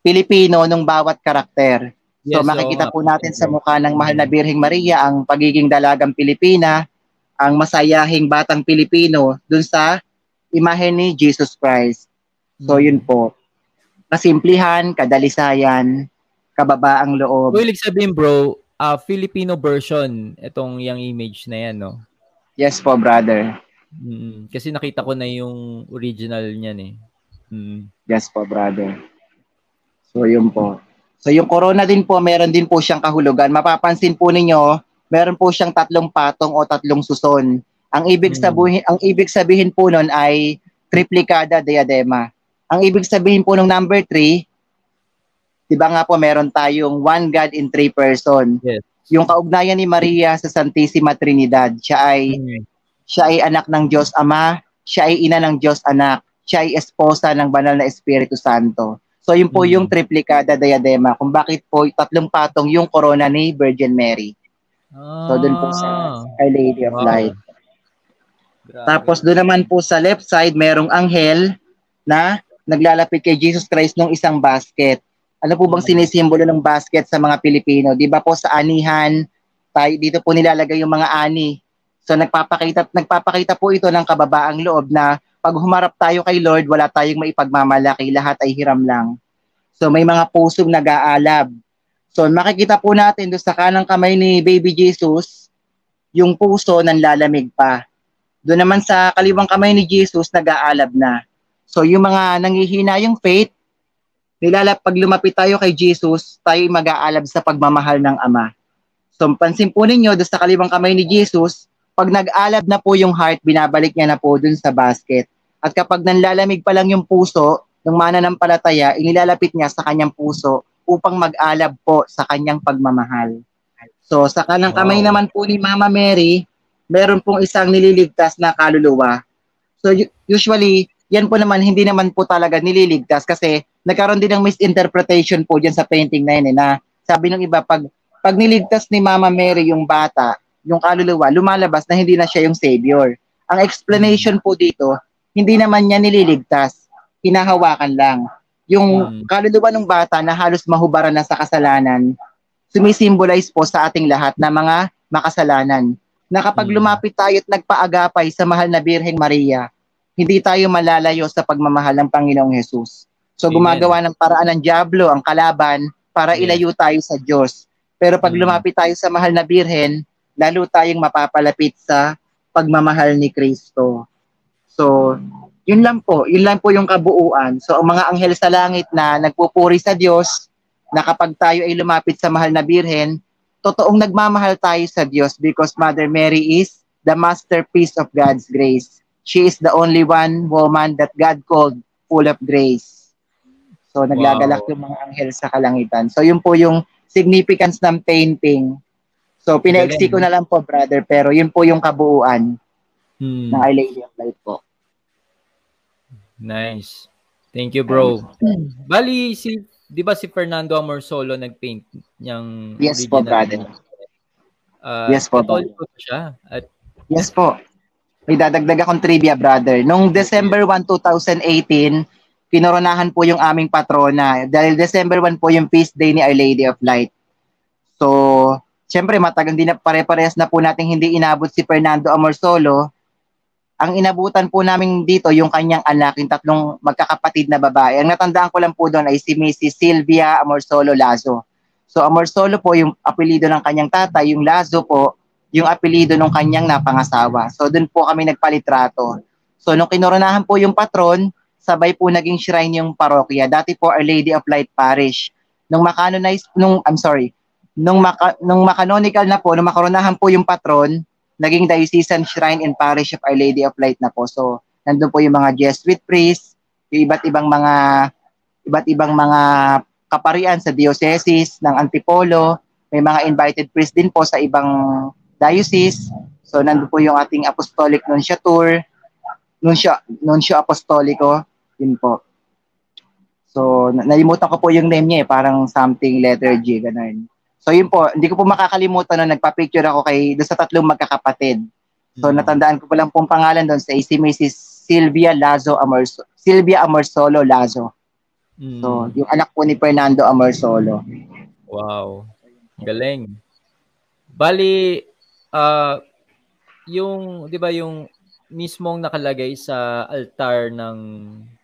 Pilipino ng bawat karakter. So Yes, makikita oo po natin sa mukha ng mahal na Birheng Maria ang pagiging dalagang Pilipina, ang masayahing batang Pilipino dun sa imahe ni Jesus Christ. So Hmm. yun po. Kasimplihan, kadalisayan, kababaang loob. So, ibig sabihin bro, ah Filipino version itong yung image na yan, no? Yes po, brother. Mm, kasi nakita ko na yung original niyan eh. Mm. Yes po, brother. So, yun po. So, yung corona din po, meron din po siyang kahulugan. Mapapansin po ninyo, meron po siyang tatlong patong o tatlong suson. Ang ibig sabihin, ang ibig sabihin po nun ay triplicada diadema. Ang ibig sabihin po ng number three, di ba nga po meron tayong one God in three person. Yes. yung kaugnayan ni Maria sa Santissima Trinidad. Siya ay mm. Siya ay anak ng Diyos Ama, siya ay ina ng Diyos Anak, siya ay esposa ng banal na Espiritu Santo. So yun po mm. yung triplicada diadema kung bakit po tatlong patong yung corona ni Virgin Mary. Ah. So doon po sa Our Lady of wow. Light. Grabe. Tapos doon naman po sa left side merong anghel na naglalapit kay Jesus Christ ng isang basket. Ano po bang sinisimbolo ng basket sa mga Pilipino? 'Di ba po sa anihan, tayo dito po nilalagay yung mga ani. So nagpapakita nagpapakita po ito ng kababaang loob na pag humarap tayo kay Lord, wala tayong maipagmamalaki, lahat ay hiram lang. So may mga pusong nag-aalab. So makikita po natin doon sa kanang kamay ni Baby Jesus, yung puso nang lalamig pa. Doon naman sa kaliwang kamay ni Jesus, nag-aalab na. So yung mga nangihina yung faith, nilalap pag lumapit tayo kay Jesus, tayo mag-aalab sa pagmamahal ng Ama. So pansin po ninyo, doon sa kaliwang kamay ni Jesus, pag nag-alab na po yung heart, binabalik niya na po dun sa basket. At kapag nanlalamig pa lang yung puso ng mananampalataya, inilalapit niya sa kanyang puso upang mag-alab po sa kanyang pagmamahal. So sa kanang kamay wow. naman po ni Mama Mary, meron pong isang nililigtas na kaluluwa. So usually, yan po naman hindi naman po talaga nililigtas kasi nagkaroon din ng misinterpretation po diyan sa painting na yun eh, na sabi ng iba pag pag niligtas ni Mama Mary yung bata, yung kaluluwa, lumalabas na hindi na siya yung savior. Ang explanation po dito, hindi naman niya nililigtas, hinahawakan lang. Yung hmm. kaluluwa ng bata na halos mahubaran na sa kasalanan, sumisimbolize po sa ating lahat na mga makasalanan. Na kapag hmm. lumapit tayo at nagpaagapay sa mahal na Birheng Maria, hindi tayo malalayo sa pagmamahal ng Panginoong Hesus. So gumagawa ng paraan ng Diablo, ang kalaban, para ilayo tayo sa Diyos. Pero pag hmm. lumapit tayo sa mahal na Birhen, lalo tayong mapapalapit sa pagmamahal ni Kristo. So, yun lang po. Yun lang po yung kabuuan. So, ang mga anghel sa langit na nagpupuri sa Diyos, na kapag tayo ay lumapit sa mahal na Birhen, totoong nagmamahal tayo sa Diyos because Mother Mary is the masterpiece of God's grace. She is the only one woman that God called full of grace. So naglagalak wow. yung mga anghel sa kalangitan. So yun po yung significance ng painting. So pinaiksi ko na lang po brother pero yun po yung kabuuan hmm. ng Our Lady of Light po. Nice. Thank you bro. Bali si 'di ba si Fernando Amorsolo nagpaint niyang Yes po brother. Uh, yes po. Katoliko siya at Yes po. May dadagdag akong trivia, brother. Nung December 1, 2018, kinoronahan po yung aming patrona. Dahil December 1 po yung feast day ni Our Lady of Light. So, syempre matagal din na pare-parehas na po nating hindi inabot si Fernando Amorsolo. Ang inabutan po namin dito yung kanyang anak, yung tatlong magkakapatid na babae. Ang natandaan ko lang po doon ay si Mrs. Sylvia Amorsolo Lazo. So Amorsolo po yung apelido ng kanyang tatay, yung Lazo po yung apelido ng kanyang napangasawa. So doon po kami nagpalitrato. So nung kinoronahan po yung patron, sabay po naging shrine yung parokya. Dati po Our Lady of Light Parish. Nung makanonize, nung, I'm sorry, nung, maka, nung makanonical na po, nung makoronahan po yung patron, naging diocesan shrine and parish of Our Lady of Light na po. So, nandun po yung mga Jesuit priests, yung iba't ibang mga iba't ibang mga kaparian sa diocese ng Antipolo, may mga invited priests din po sa ibang diocese. So nandoon po yung ating apostolic nunciature, nuncio, nuncio apostolico, yun po. So nalimutan ko po yung name niya eh, parang something letter G, ganun. So yun po, hindi ko po makakalimutan na nagpa-picture ako kay doon sa tatlong magkakapatid. So mm-hmm. natandaan ko po lang pong pangalan doon sa si Mrs. Sylvia Lazo Amorso, Sylvia Amorsolo Lazo. Mm. So, yung anak po ni Fernando Amorsolo. Wow. Galing. Bali, uh, yung, di ba, yung mismong nakalagay sa altar ng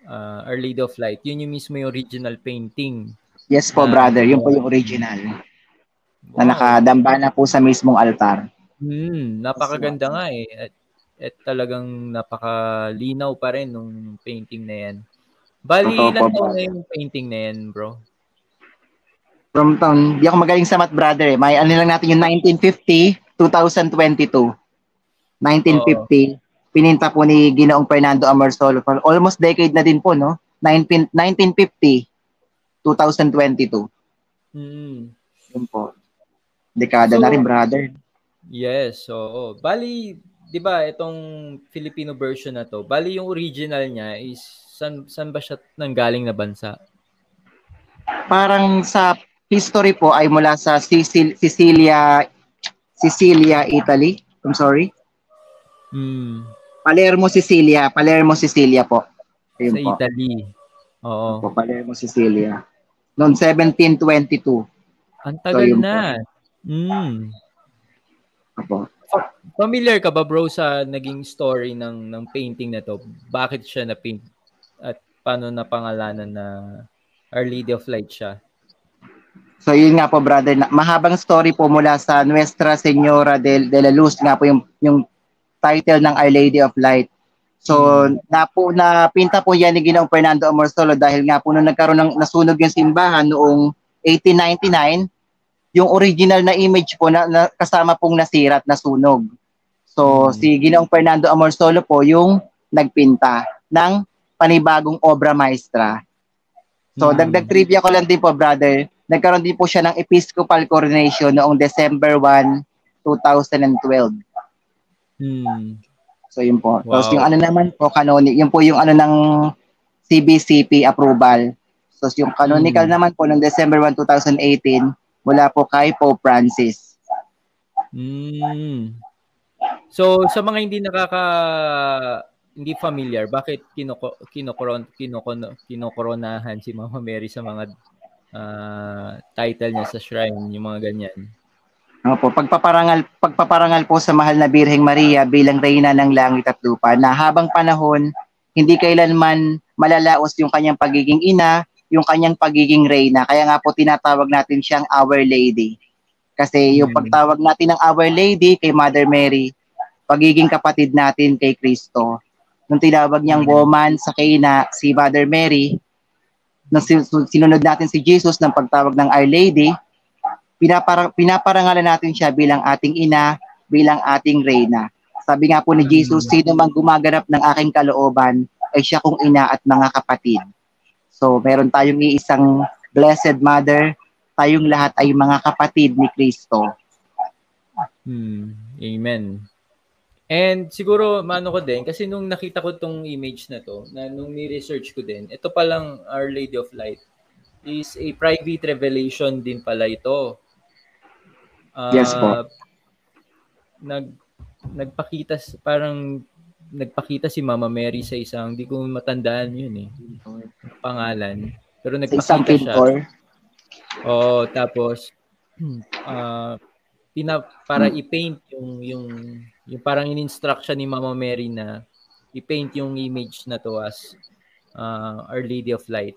uh, Our Lady of Light, yun yung mismo yung original painting. Yes po, uh, brother. Yun po yung original. Wow. Na nakadamba na po sa mismong altar. Hmm, napakaganda nga eh. At, at talagang napakalinaw pa rin nung painting na yan. Bali, Totoo ilan taon na yung painting na yan, bro? From town, di ako magaling sa math, brother eh. May ano lang natin yung 1950 2022, 1950, oh. pininta po ni Ginoong Fernando Amorsolo for almost decade na din po, no? 19, 1950, 2022. Mm. Yun po. Dekada so, na rin, brother. Yes, so bali 'di ba itong Filipino version na to, bali yung original niya is san san ba siya nanggaling na bansa? Parang sa history po ay mula sa Sicil- Sicilia Sicilia, Italy. I'm sorry. Hmm. Palermo, Sicilia. Palermo, Sicilia po. Ayun sa po. Italy. Oo. Po, Palermo, Sicilia. Noong 1722. Ang tagal so, na. Mm. Opo. Familiar ka ba bro sa naging story ng ng painting na to? Bakit siya na paint at paano na pangalanan na Our Lady of Light siya? So yun nga po brother, mahabang story po mula sa Nuestra Señora de, de la Luz nga po yung yung title ng Our Lady of Light. So hmm. na po na pinta po yan ni Ginoong Fernando Amorsolo dahil nga po nung nagkaroon ng nasunog yung simbahan noong 1899, yung original na image po na, na kasama pong nasira at nasunog. So hmm. si Ginoong Fernando Amorsolo po yung nagpinta ng panibagong obra maestra. So hmm. dagdag trivia ko lang din po brother, nagkaroon din po siya ng episcopal coronation noong December 1, 2012. Hmm. So yun po. Wow. Tapos yung ano naman po canonic, yun po yung ano ng CBCP approval. So yung canonical hmm. naman po noong December 1, 2018, mula po kay Pope Francis. Mm. So sa mga hindi nakaka hindi familiar, bakit kinoko kinokoron kinokon kinokoronahan si Mama Mary sa mga uh, title niya sa shrine, yung mga ganyan? Opo, pagpaparangal pagpaparangal po sa mahal na Birheng Maria bilang reyna ng langit at lupa na habang panahon hindi kailanman malalaos yung kanyang pagiging ina, yung kanyang pagiging reyna. Kaya nga po tinatawag natin siyang Our Lady. Kasi yung pagtawag natin ng Our Lady kay Mother Mary, pagiging kapatid natin kay Kristo. Nung tinawag niyang woman sa Cana, si Mother Mary, nung sinunod natin si Jesus ng pagtawag ng Our Lady, pinaparang, pinaparangalan natin siya bilang ating ina, bilang ating reyna. Sabi nga po ni Jesus, sino mang gumaganap ng aking kalooban, ay siya kong ina at mga kapatid. So, meron tayong iisang Blessed Mother. Tayong lahat ay mga kapatid ni Kristo. Hmm. Amen. And siguro, mano ko din, kasi nung nakita ko tong image na to, na nung ni-research ko din, ito palang Our Lady of Light is a private revelation din pala ito. Uh, yes po. Ah, nag nagpakita parang nagpakita si Mama Mary sa isang, di ko matandaan yun eh, pangalan. Pero nagpakita siya. Oo, tapos, uh, pina, para hmm. i-paint yung, yung, yung parang in-instruct siya ni Mama Mary na i-paint yung image na to as uh, Our Lady of Light.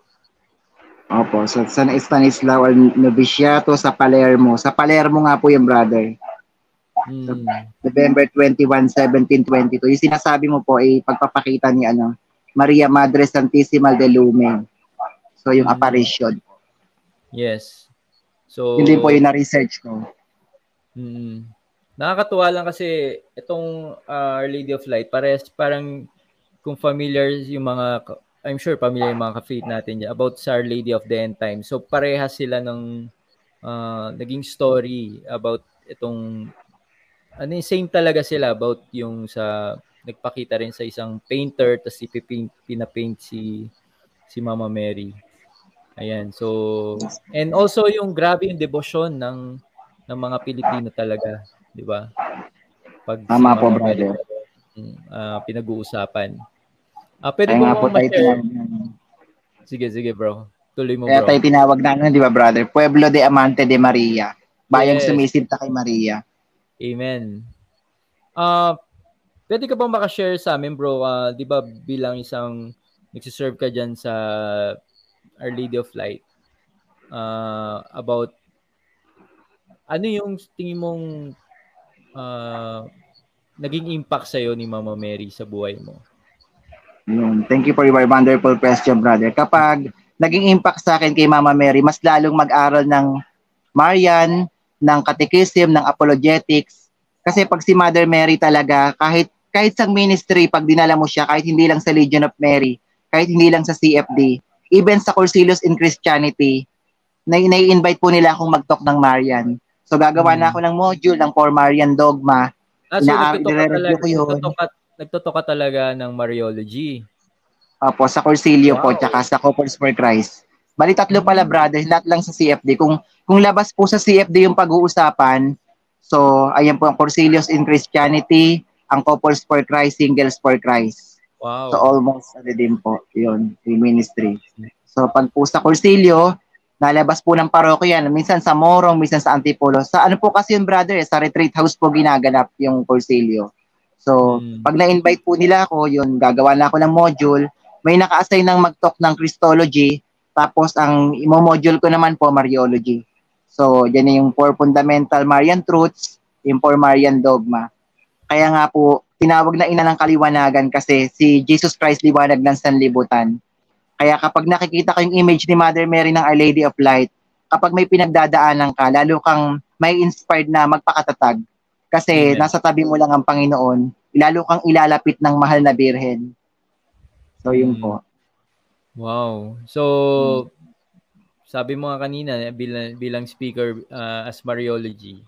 Opo, sa San Stanislao Noviciato sa Palermo. Sa Palermo nga po yung brother. Mm. November 21, 1722. Yung sinasabi mo po ay pagpapakita ni ano, Maria Madre Santissima de Lumen. So yung mm. apparition. Yes. So Hindi po yung na-research ko. Mm. Nakakatuwa lang kasi itong uh, Our Lady of Light, pares parang kung familiar yung mga I'm sure familiar yung mga ka-faith natin dyan about Our Lady of the End Time. So parehas sila ng uh, naging story about itong ano same talaga sila about yung sa nagpakita rin sa isang painter tapos ipipaint pinapaint si si Mama Mary. Ayan. So and also yung grabe yung devotion ng ng mga Pilipino talaga, 'di ba? Pag Tama si po, brother. Uh, pinag-uusapan. Ah, uh, pwede mo po tayo Sige, sige, bro. Tuloy mo, bro. Kaya tayo tinawag na, di ba, brother? Pueblo de Amante de Maria. Bayang yes. sumisinta kay Maria. Amen. Uh, pwede ka bang makashare sa amin, bro? Uh, di ba bilang isang nagsiserve ka dyan sa Our Lady of Light uh, about ano yung tingin mong uh, naging impact sa'yo ni Mama Mary sa buhay mo? Yun. Thank you for your wonderful question, brother. Kapag naging impact sa akin kay Mama Mary, mas lalong mag-aral ng Marian, ng catechism, ng apologetics. Kasi pag si Mother Mary talaga, kahit kahit sa ministry, pag dinala mo siya, kahit hindi lang sa Legion of Mary, kahit hindi lang sa CFD, even sa Cursillos in Christianity, na invite po nila akong mag-talk ng Marian. So gagawa hmm. na ako ng module ng For Marian Dogma. Ah, so nagtutok ko yun. Nagtutok nagtutok ka talaga ng Mariology. Opo, sa Corsilio wow. po, tsaka sa Couples for Christ. Bali tatlo pala hmm. brothers, lahat lang sa CFD. Kung kung labas po sa CFD yung pag-uusapan, so ayan po ang Corsilios in Christianity, ang Couples for Christ, Singles for Christ. Wow. So almost ano din po, yun, yung ministry. So pag po sa Corsilio, nalabas po ng parokya, minsan sa Morong, minsan sa Antipolo. Sa ano po kasi yung brother, eh, sa retreat house po ginaganap yung Corsilio. So, hmm. pag na-invite po nila ako, yun, gagawa na ako ng module. May naka-assign ng mag-talk ng Christology, tapos ang imo-module ko naman po, Mariology. So, yan yung four fundamental Marian truths, yung four Marian dogma. Kaya nga po, tinawag na ina ng kaliwanagan kasi si Jesus Christ liwanag ng sanlibutan. Kaya kapag nakikita ko yung image ni Mother Mary ng Our Lady of Light, kapag may pinagdadaanan ka, lalo kang may inspired na magpakatatag kasi Amen. nasa tabi mo lang ang Panginoon, lalo kang ilalapit ng mahal na birhen. So, yun hmm. po. Wow. So, hmm. Sabi mo nga kanina, bilang, bilang speaker uh, as Mariology,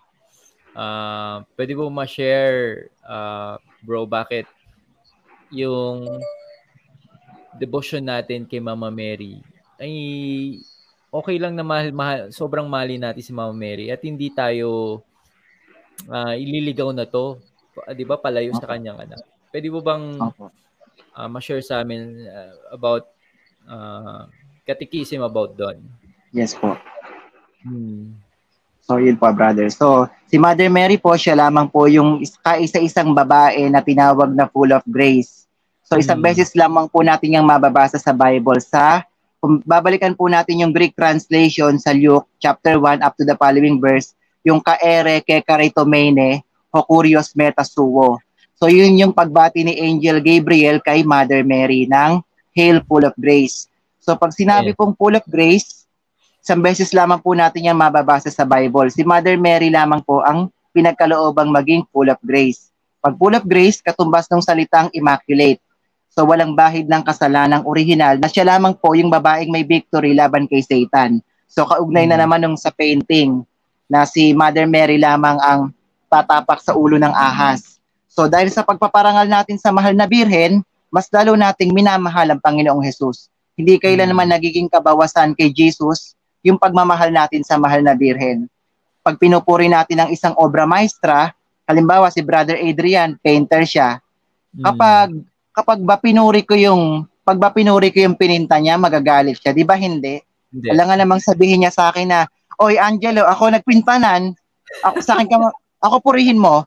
uh, pwede mo ma-share, uh, bro, bakit yung devotion natin kay Mama Mary ay okay lang na mahal, mahal sobrang mali natin si Mama Mary at hindi tayo uh, ililigaw na to, 'di ba, palayo sa kanyang anak. Pwede mo bang uh, ma-share sa amin uh, about uh, catechism about doon? Yes po. Hmm. So, yun po, brother. So, si Mother Mary po, siya lamang po yung kaisa-isang babae na tinawag na full of grace. So, isang hmm. beses lamang po natin yung mababasa sa Bible sa kung babalikan po natin yung Greek translation sa Luke chapter 1 up to the following verse, yung kaere ke karitomene hokurios metasuo. So yun yung pagbati ni Angel Gabriel kay Mother Mary ng Hail full of grace. So pag sinabi yeah. pong full of grace, isang beses lamang po natin yan mababasa sa Bible. Si Mother Mary lamang po ang pinagkaloobang maging full of grace. Pag full of grace, katumbas ng salitang immaculate. So walang bahid ng kasalanang original na siya lamang po yung babaeng may victory laban kay Satan. So kaugnay na hmm. naman nung sa painting na si Mother Mary lamang ang tatapak sa ulo ng ahas. So dahil sa pagpaparangal natin sa mahal na birhen, mas lalo nating minamahal ang Panginoong Hesus. Hindi kailan naman nagiging kabawasan kay Jesus yung pagmamahal natin sa mahal na birhen. Pag pinupuri natin ang isang obra maestra, halimbawa si Brother Adrian, painter siya, hmm. kapag kapag ba pinuri ko yung pag ba pinuri ko yung pininta niya, magagalit siya. Di ba hindi? hindi. Wala nga namang sabihin niya sa akin na Oy, Angelo, ako nagpintanan. Ako sa akin ka, ako purihin mo.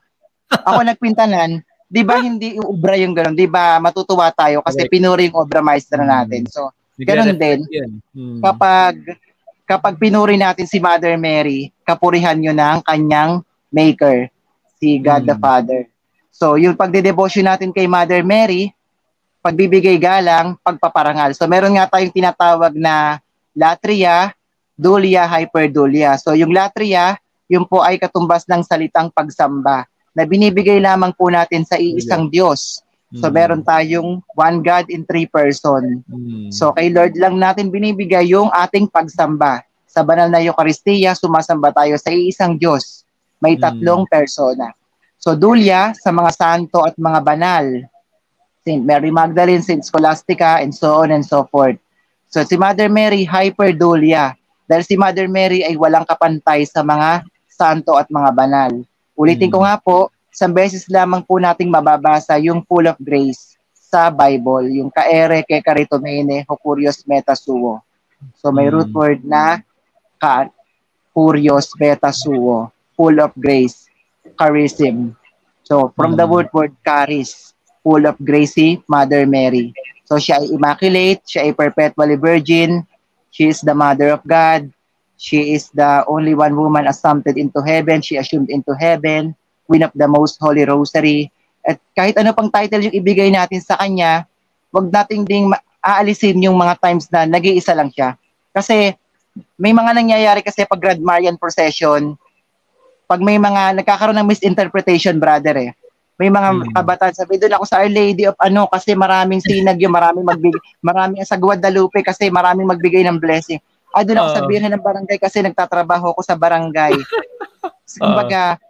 Ako nagpintanan. 'Di ba hindi ubra yung ganoon? 'Di ba matutuwa tayo kasi pinuri yung obra maestra hmm. natin. So, ganoon din. Hmm. Kapag kapag pinuri natin si Mother Mary, kapurihan yun ng kanyang maker, si God hmm. the Father. So, yung pagde-devotion natin kay Mother Mary, pagbibigay galang, pagpaparangal. So, meron nga tayong tinatawag na latria, dulia, hyperdulia. So yung latria, yun po ay katumbas ng salitang pagsamba na binibigay lamang po natin sa iisang Diyos. So mm. meron tayong one God in three person. Mm. So kay Lord lang natin binibigay yung ating pagsamba. Sa banal na Eucharistia, sumasamba tayo sa iisang Diyos. May mm. tatlong mm. persona. So dulya sa mga santo at mga banal. Saint Mary Magdalene, Saint Scholastica, and so on and so forth. So si Mother Mary, hyperdulia. Dahil si Mother Mary ay walang kapantay sa mga santo at mga banal. Ulitin ko hmm. nga po, isang beses lamang po nating mababasa yung full of grace sa Bible, yung kaere ke karitomene hokurios metasuo. So may root word na ka kurios metasuo, full of grace, charism. So from the word word charis, full of grace Mother Mary. So siya ay immaculate, siya ay perpetually virgin, She is the mother of God. She is the only one woman assumpted into heaven. She assumed into heaven. Queen of the Most Holy Rosary. At kahit ano pang title yung ibigay natin sa kanya, wag nating ding aalisin yung mga times na nag-iisa lang siya. Kasi may mga nangyayari kasi pag Grand Marian procession, pag may mga nagkakaroon ng misinterpretation, brother eh. May mga hmm. kabataan sabi doon ako sa Our Lady of ano kasi maraming sinag yung maraming magbigay maraming sa Guadalupe kasi maraming magbigay ng blessing. Ay doon ako uh, sa Birhen ng barangay kasi nagtatrabaho ako sa barangay. Kumbaga,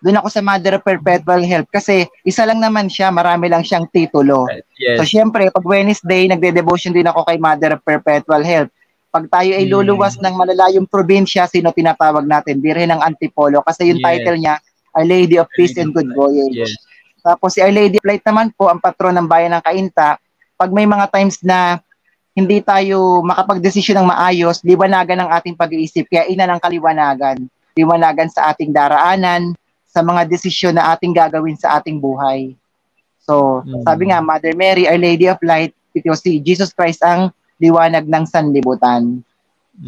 doon ako sa Mother of Perpetual Help kasi isa lang naman siya, marami lang siyang titulo. Yes. So syempre, pag Wednesday, nagde-devotion din ako kay Mother of Perpetual Help. Pag tayo ay luluwas mm. ng malalayong probinsya, sino tinatawag natin? Birhen ng Antipolo kasi yung yes. title niya, Our Lady of Peace and Good Voyage. Yes. Tapos si Our Lady of Light naman po, ang patron ng bayan ng Kainta, pag may mga times na hindi tayo makapag-desisyon ng maayos, liwanagan ang ating pag-iisip, kaya ina ng kaliwanagan. Liwanagan sa ating daraanan, sa mga desisyon na ating gagawin sa ating buhay. So, mm. sabi nga, Mother Mary, Our Lady of Light, ito si Jesus Christ ang liwanag ng sanlibutan.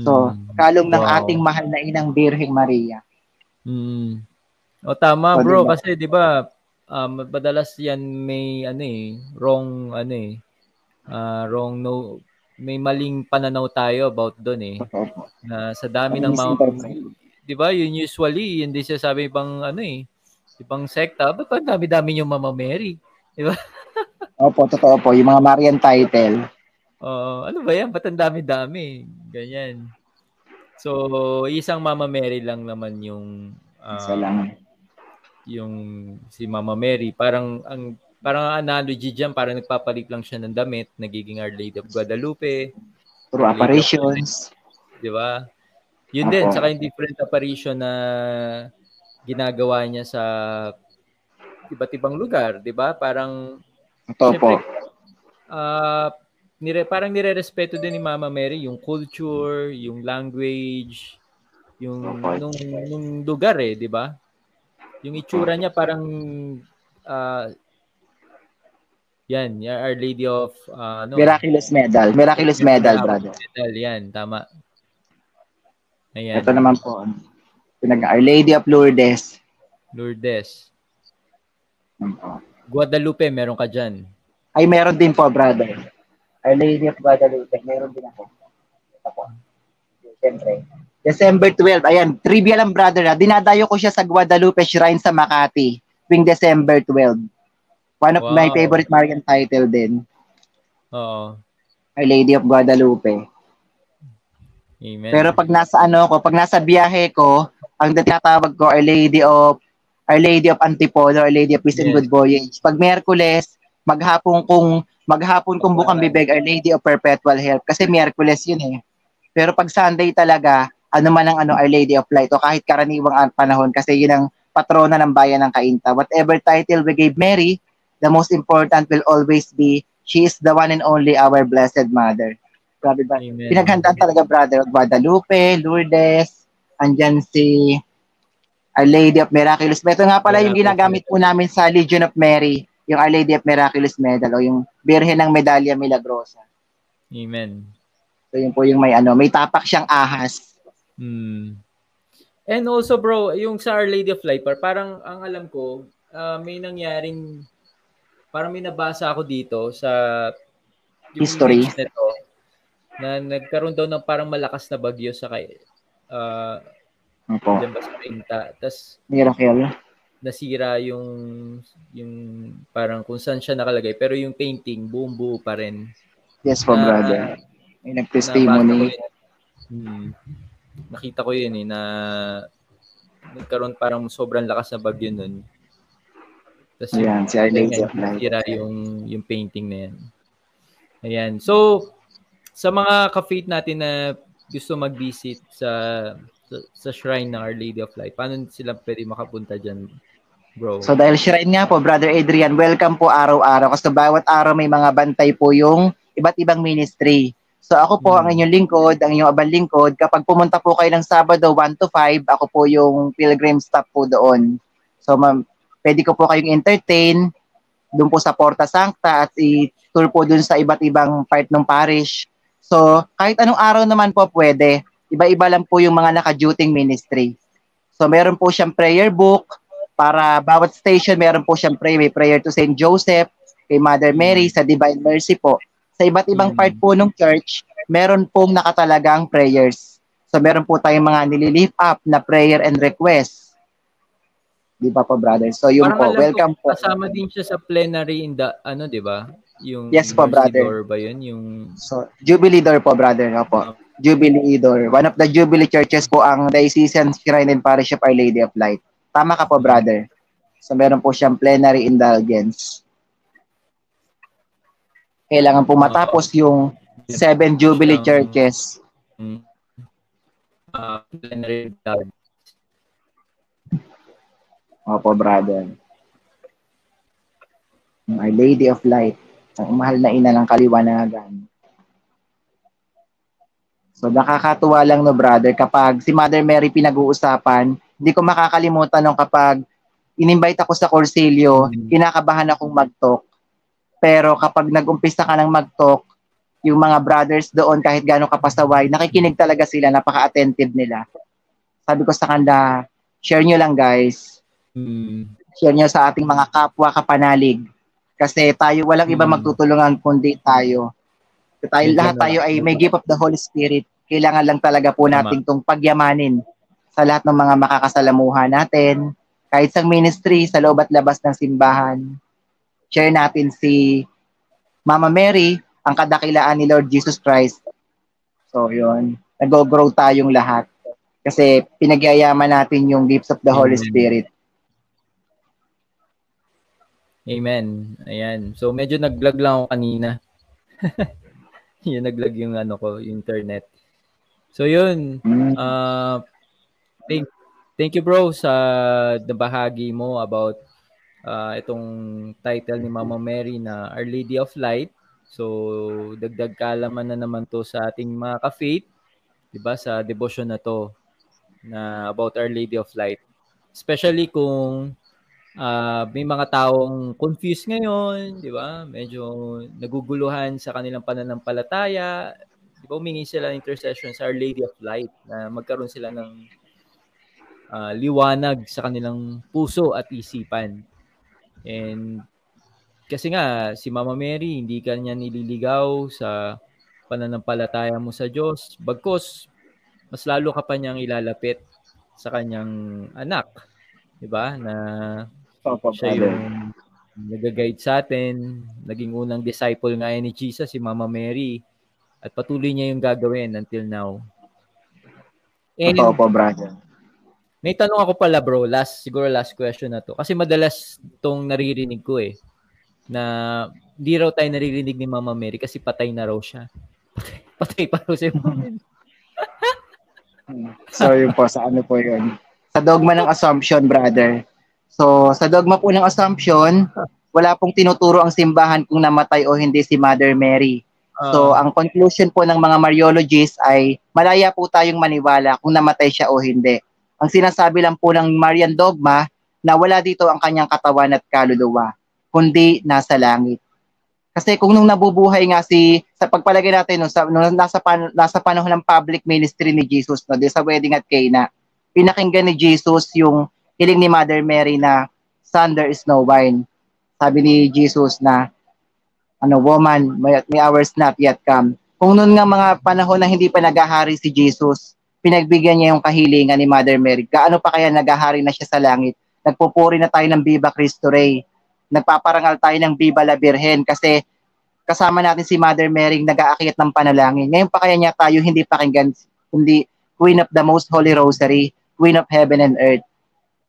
So, mm. kalong ng wow. ating mahal na inang Birheng Maria. Mm. O tama so, bro, diba? kasi 'di ba, um madalas 'yan may ano eh, wrong ano eh, uh, wrong no may maling pananaw tayo about doon eh. Na sa dami ng mga 'di ba? Yun usually, hindi siya sabi ibang ano eh, ibang sekta, ba't ang dami-dami yung Mama Mary? 'Di ba? Opo, totoo po, yung mga Marian title. Oo, uh, ano ba yan? Ba't ang dami-dami? Ganyan. So, isang Mama Mary lang naman yung uh, Isa lang. Yung si Mama Mary, parang ang parang analogy diyan, parang nagpapalit lang siya ng damit, nagiging Our Lady of Guadalupe. Through apparitions. 'Di ba? Yun din, saka yung different apparition na ginagawa niya sa iba't ibang lugar, 'di ba? Parang Ito po. Uh, nire parang nire-respeto din ni Mama Mary yung culture, yung language, yung nung, nung lugar eh, 'di ba? Yung itsura niya parang uh, yan, Our Lady of uh, no, Miraculous Medal. Miraculous Medal, brother. Medal, yan, tama. Ayan. Ito naman po, pinag Our Lady of Lourdes. Lourdes. Guadalupe, meron ka dyan. Ay, meron din po, brother. Our Lady of Guadalupe, meron din ako. Ito po. Siyempre. December 12, ayan, trivia lang brother ha. Dinadayo ko siya sa Guadalupe Shrine sa Makati tuwing December 12. One of wow. my favorite Marian title din. Oo. Our Lady of Guadalupe. Amen. Pero pag nasa ano ko, pag nasa biyahe ko, ang tinatawag ko Our Lady of Our Lady of Antipolo, Our Lady of Peace yes. and Good Voyage. Pag Miyerkules, maghapon kung maghapon kung bukang bibig Our Lady of Perpetual Help kasi Miyerkules yun eh. Pero pag Sunday talaga, ano man ang ano Our Lady of Light o kahit karaniwang panahon kasi yun ang patrona ng bayan ng Kainta. Whatever title we gave Mary, the most important will always be she is the one and only our blessed mother. Grabe ba? Amen. Pinaghandaan talaga, brother. Guadalupe, Lourdes, andyan si Our Lady of Miraculous. Ito nga pala yung ginagamit po namin sa Legion of Mary, yung Our Lady of Miraculous Medal o yung Birhen ng Medalya Milagrosa. Amen. So yun po yung may ano, may tapak siyang ahas. Hmm. And also bro, yung sa Our Lady of Light, parang ang alam ko, uh, may nangyaring parang may nabasa ako dito sa history nito na nagkaroon daw ng parang malakas na bagyo sa kay uh, Opo. Diyan ba sa Pinta. Tapos, Miracle. Nasira yung, yung parang kung saan siya nakalagay. Pero yung painting, buong buo pa rin. Yes po, na, brother. May nag-testimony. Hmm, nakita ko yun eh, na nagkaroon parang sobrang lakas na bagyo nun. Tapos Ayan, si Lady of Light. Nasira yung, yung painting na yan. Ayan. So, sa mga ka-faith natin na gusto mag-visit sa, sa sa shrine ng Our Lady of Light, paano sila pwede makapunta diyan, bro? So dahil shrine nga po, Brother Adrian, welcome po araw-araw kasi bawat araw may mga bantay po yung iba't ibang ministry. So ako po hmm. ang inyong lingkod, ang inyong abang lingkod. Kapag pumunta po kayo ng Sabado 1 to 5, ako po yung pilgrim staff po doon. So ma'am, pwede ko po kayong entertain doon po sa Porta Sancta at i-tour po doon sa iba't ibang part ng parish. So, kahit anong araw naman po pwede. Iba-iba lang po yung mga naka-duty ministry. So, meron po siyang prayer book para bawat station meron po siyang pray. May prayer to St. Joseph, kay Mother Mary, sa Divine Mercy po. Sa iba't ibang mm. part po ng church, meron pong nakatalagang prayers. So, meron po tayong mga nililift up na prayer and request. Di ba po, brother? So, yung Parang po, welcome po. Kasama din siya sa plenary in the, ano, di ba? Yung yes po, brother. Door ba yun? Yung... So, Jubilee door po, brother. Opo. Jubilee Idol. One of the Jubilee churches po ang Diocesan Shrine and Parish of Our Lady of Light. Tama ka po, brother. So meron po siyang plenary indulgence. Kailangan po matapos yung seven Jubilee churches. Uh, plenary indulgence. Opo, brother. Our Lady of Light, ang mahal na ina ng kaliwanagan. So nakakatuwa lang no brother kapag si Mother Mary pinag-uusapan, hindi ko makakalimutan nung kapag in-invite ako sa Corsilio, mm-hmm. kinakabahan akong mag-talk. Pero kapag nag-umpisa ka ng mag-talk, yung mga brothers doon kahit gaano kapasaway, nakikinig talaga sila, napaka-attentive nila. Sabi ko sa kanila, share nyo lang guys. Mm. Share nyo sa ating mga kapwa kapanalig. Kasi tayo, walang iba mm. magtutulungan kundi tayo. Tayo, lahat tayo ay may gift of the Holy Spirit kailangan lang talaga po natin itong pagyamanin sa lahat ng mga makakasalamuhan natin, kahit sa ministry, sa loob at labas ng simbahan. Share natin si Mama Mary, ang kadakilaan ni Lord Jesus Christ. So, yun. Nag-grow tayong lahat. Kasi pinagyayaman natin yung gifts of the Holy Amen. Spirit. Amen. Ayan. So, medyo naglag lang ako kanina. yung naglag yung ano ko, internet. So yun, uh, thank, thank you bro sa nabahagi mo about uh, itong title ni Mama Mary na Our Lady of Light. So dagdag kalaman na naman to sa ating mga ka-faith, 'di ba, sa devotion na to na about Our Lady of Light. Especially kung uh, may mga taong confused ngayon, 'di ba? Medyo naguguluhan sa kanilang pananampalataya, Di ba humingi sila ng intercession sa Our Lady of Light na magkaroon sila ng uh, liwanag sa kanilang puso at isipan. And kasi nga, si Mama Mary, hindi ka niya nililigaw sa pananampalataya mo sa Diyos. Bagkos, mas lalo ka pa niyang ilalapit sa kanyang anak. Di ba? Na Papa, siya yung nag-guide sa atin. Naging unang disciple nga ni Jesus, si Mama Mary. At patuloy niya yung gagawin until now. And, Totoo po, brother. May tanong ako pala bro, last siguro last question na to. Kasi madalas tong naririnig ko eh na di raw tayo naririnig ni Mama Mary kasi patay na raw siya. Patay, patay pa raw siya. Sorry po, sa ano po yun. Sa dogma ng assumption, brother. So, sa dogma po ng assumption, wala pong tinuturo ang simbahan kung namatay o hindi si Mother Mary. So, ang conclusion po ng mga Mariologists ay malaya po tayong maniwala kung namatay siya o hindi. Ang sinasabi lang po ng Marian dogma na wala dito ang kanyang katawan at kaluluwa, kundi nasa langit. Kasi kung nung nabubuhay nga si sa pagpalagay natin no, sa nung nasa pan, nasa panahon ng public ministry ni Jesus no, sa wedding at Cana, pinakinggan ni Jesus yung hiling ni Mother Mary na Son, there is no wine. Sabi ni Jesus na ano, woman, may, may hours not yet come. Kung noon nga mga panahon na hindi pa nagahari si Jesus, pinagbigyan niya yung kahilingan ni Mother Mary. Gaano pa kaya nagahari na siya sa langit? Nagpupuri na tayo ng Viva Cristo Rey. Nagpaparangal tayo ng Viva la Virgen kasi kasama natin si Mother Mary nag-aakyat ng panalangin. Ngayon pa kaya niya tayo hindi pakinggan, hindi Queen of the Most Holy Rosary, Queen of Heaven and Earth.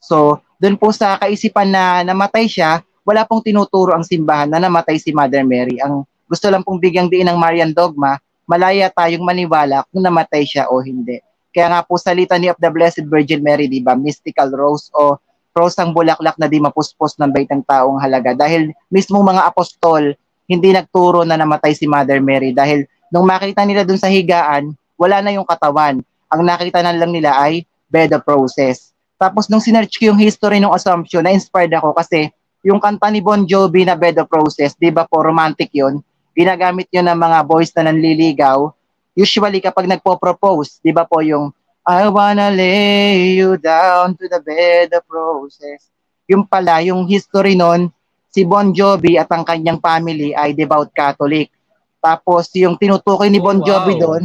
So, doon po sa kaisipan na namatay siya, wala pong tinuturo ang simbahan na namatay si Mother Mary. Ang gusto lang pong bigyang diin ng Marian dogma, malaya tayong maniwala kung namatay siya o hindi. Kaya nga po sa Litany of the Blessed Virgin Mary, di ba, mystical rose o rose ang bulaklak na di mapuspos ng baitang taong halaga. Dahil mismo mga apostol, hindi nagturo na namatay si Mother Mary dahil nung makita nila dun sa higaan, wala na yung katawan. Ang nakita na lang nila ay bed of process. Tapos nung sinerch ko yung history ng Assumption, na-inspired ako kasi yung kanta ni Bon Jovi na Bed of Roses, di ba po romantic yon Ginagamit yun ng mga boys na nanliligaw. Usually kapag nagpo-propose, di ba po yung I wanna lay you down to the bed of roses. Yung pala, yung history nun, si Bon Jovi at ang kanyang family ay devout Catholic. Tapos yung tinutukoy ni Bon oh, Jovi wow. doon,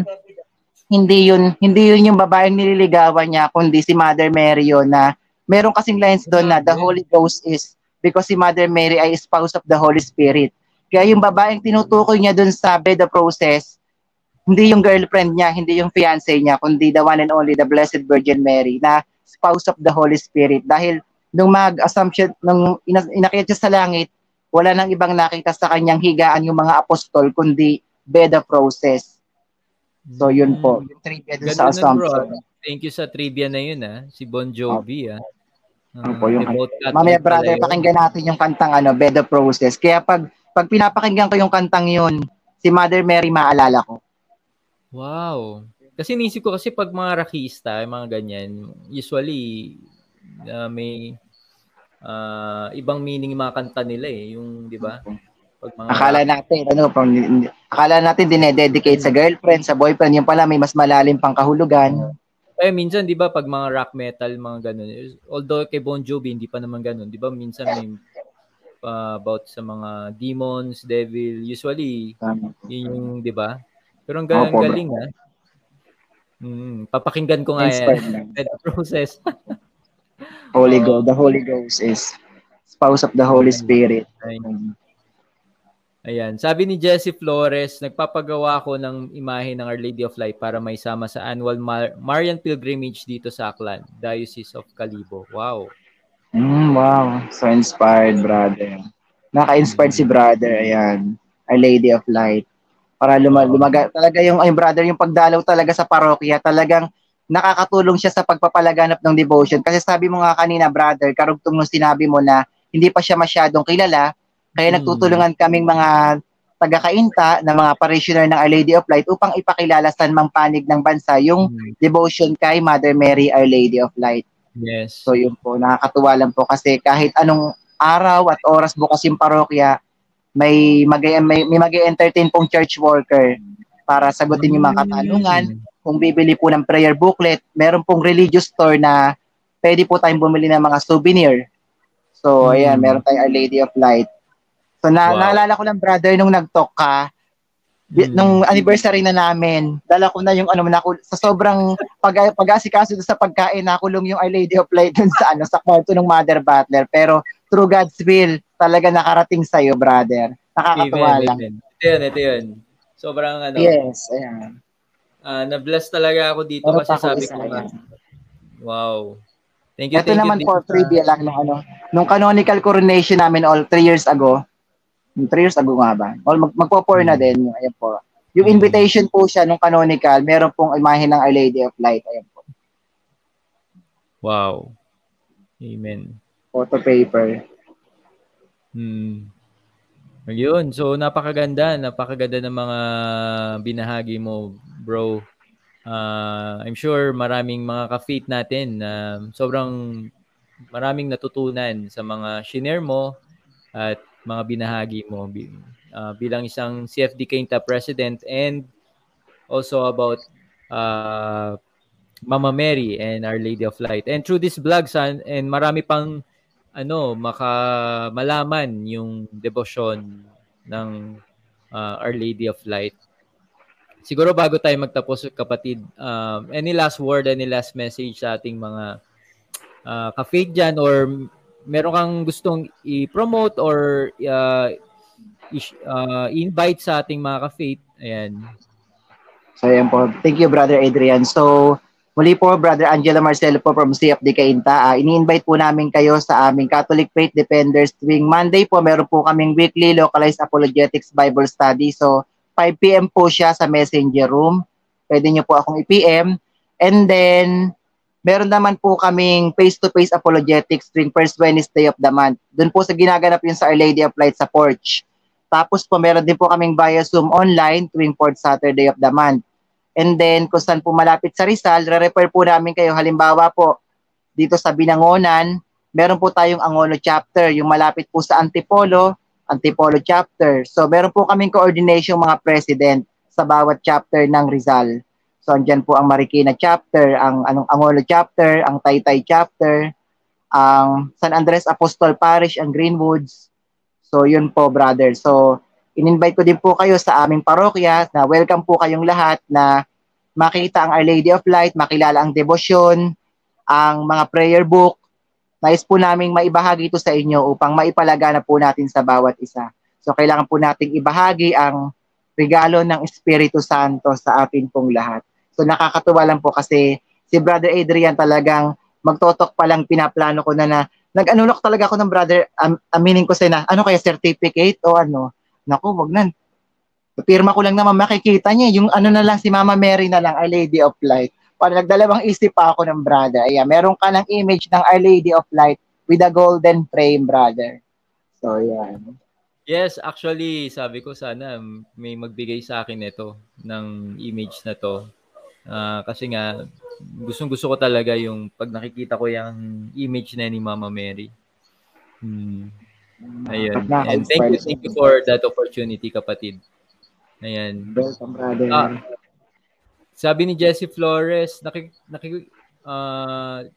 hindi yun hindi yun yung babaeng nililigawan niya kundi si Mother Mary yun na meron kasing lines doon na the Holy Ghost is because si Mother Mary ay spouse of the Holy Spirit. Kaya yung babaeng tinutukoy niya dun sa bed of process, hindi yung girlfriend niya, hindi yung fiance niya, kundi the one and only, the Blessed Virgin Mary, na spouse of the Holy Spirit. Dahil nung mag-assumption, nung inakit siya sa langit, wala nang ibang nakita sa kanyang higaan yung mga apostol, kundi beda process. So yun po, Hmm. yung trivia dun sa assumption. Bro, Thank you sa trivia na yun ah. Si Bon Jovi ah. Ano po yung Catholic Mamaya brother, pakinggan natin yung kantang ano, Beda Process. Kaya pag pag pinapakinggan ko yung kantang yun, si Mother Mary maalala ko. Wow. Kasi nisip ko kasi pag mga rakista, mga ganyan, usually uh, may uh, ibang meaning yung mga kanta nila eh, yung 'di ba? Pag mga Akala natin, ano, pang, akala natin dinededicate sa girlfriend, sa boyfriend, yung pala may mas malalim pang kahulugan. eh minsan 'di ba pag mga rock metal mga ganun, although kay Bon Jovi hindi pa naman ganun, 'di ba? Minsan may uh, about sa mga demons, devil, usually yun yung 'di ba? Pero ang galing, Opo, galing ah. Mm, papakinggan ko nga yan. That process. Holy. Ghost, the Holy Ghost is spouse of the Holy Spirit. Ayun. Ayan. Sabi ni Jessie Flores, nagpapagawa ako ng imahe ng Our Lady of Light para may sama sa annual Mar- Marian Pilgrimage dito sa Aklan, Diocese of Calibo. Wow. Mm, wow, so inspired, brother. Naka-inspired si brother, ayan. Our Lady of Light. Para luma- lumaga, talaga yung, ay brother, yung pagdalaw talaga sa parokya, talagang nakakatulong siya sa pagpapalaganap ng devotion. Kasi sabi mo nga kanina, brother, karugtong nung sinabi mo na hindi pa siya masyadong kilala, kaya Hmm. nagtutulungan kaming mga taga-kainta na mga parishioner ng Our Lady of Light upang ipakilala sa panig ng bansa yung Mm, devotion kay Mother Mary, Our Lady of Light. Yes. So yun po, nakakatuwa lang po kasi kahit anong araw at oras bukas yung parokya, may mag may, may mag-entertain pong church worker para sagutin yung mga katanungan. Mm. Kung bibili po ng prayer booklet, meron pong religious store na pwede po tayong bumili ng mga souvenir. So, Mm. ayan, meron tayong Our Lady of Light. So, na, Wow. naalala ko lang, brother, nung nag-talk ka, Mm. nung anniversary na namin, dala ko na yung ano, naku, sa sobrang pag, pag-asikaso sa pagkain, nakulong yung Our Lady of Light dun sa, ano, sa kwarto ng Mother Butler. Pero through God's will, talaga nakarating sa'yo, brother. Nakakatuwa Amen, lang. amen. Ito yun, ito yun. Sobrang ano, Yes, ayan. ah, na-bless talaga ako dito Meron kasi sabi ko ayan. wow. Thank you, Ito thank naman you. for sa- trivia lang nung ano, nung canonical coronation namin all three years ago, yung three years ago nga ba? All mag, magpo-pour na Mm. din, ayan po. Yung Mm. invitation po siya nung canonical, meron pong imahe ng Our Lady of Light, ayan po. Wow. Amen. Photo paper. Hmm. Ayun. So, napakaganda. Napakaganda ng mga binahagi mo, bro. Ah, I'm sure maraming mga ka-faith natin na sobrang maraming natutunan sa mga shinare mo at mga binahagi mo ah, bilang isang CFD Kainta president and also about uh, Mama Mary and Our Lady of Light. And through this vlog, san, and marami pang ano, maka yung devotion ng uh, Our Lady of Light. Siguro bago tayo magtapos, kapatid, um, any last word, any last message sa ating mga uh, ka-faith dyan or meron kang gustong i-promote or uh, i- uh, invite sa ating mga ka-faith, ayan. So, ayan po. Thank you, Brother Adrian. So, muli po, Brother Angela Marcelo po from CFD Cainta. Uh, ini-invite po namin kayo sa aming Catholic Faith Defenders tuwing Monday po. Meron po kaming weekly localized apologetics Bible study. So, 5 p.m. po siya sa messenger room. Pwede nyo po akong i-PM. And then, meron naman po kaming face-to-face apologetics tuwing first Wednesday of the month. Doon po sa ginaganap yun sa Our Lady of Light sa porch. Tapos po, meron din po kaming via Zoom online tuwing fourth Saturday of the month. And then, kung saan po malapit sa Rizal, re-refer po namin kayo. Halimbawa po, dito sa Binangonan, meron po tayong Angono chapter, yung malapit po sa Antipolo, Antipolo chapter. So, meron po kaming coordination mga president sa bawat chapter ng Rizal. So, andyan po ang Marikina chapter, ang anong Angono chapter, ang Taytay chapter, ang San Andres Apostol Parish, ang Greenwoods. So, yun po, brother. So, in-invite ko din po kayo sa aming parokya na welcome po kayong lahat na makita ang Our Lady of Light, makilala ang debosyon, ang mga prayer book. Nais po naming maibahagi ito sa inyo upang maipalaganap po natin sa bawat isa. So kailangan po nating ibahagi ang regalo ng Espiritu Santo sa atin pong lahat. So nakakatuwa lang po kasi si Brother Adrian talagang magtotok pa lang pinaplano ko na na nag-anunok talaga ako ng brother, um, aminin ko sa na, ano kaya certificate o ano? Naku, wag na. Pirma ko lang naman makikita niya, yung ano na lang si Mama Mary na lang, Our Lady of Light. Para nagdalawang isip pa ako ng brother. Ayan, meron ka ng image ng Our Lady of Light with a golden frame, brother. So, yan. Yes, actually, sabi ko sana may magbigay sa akin ito ng image na to. Uh, kasi nga, gustong gusto ko talaga yung pag nakikita ko yung image na ni Mama Mary. Hmm. Ayun. And thank you, thank you for that opportunity, kapatid. Ayan. Welcome, brother. Ah, sabi ni Jesse Flores, nakik, nakik, uh,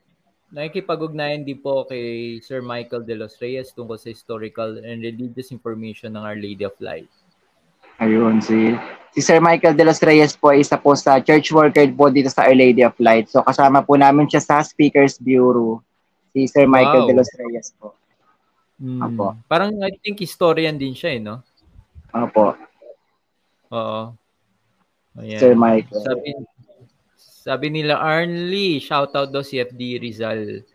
Nakikipag-ugnayan din po kay Sir Michael De Los Reyes tungkol sa historical and religious information ng Our Lady of Light. Ayun, si, si Sir Michael De Los Reyes po isa po sa church worker po dito sa Our Lady of Light. So kasama po namin siya sa Speakers Bureau, si Sir Michael wow. De Los Reyes po. Hmm. Apo. Parang I think historian din siya eh, no? Opo. Oo. Ayan. Sir Michael. Sabi, sabi nila, Arnley, shout out daw si FD Rizal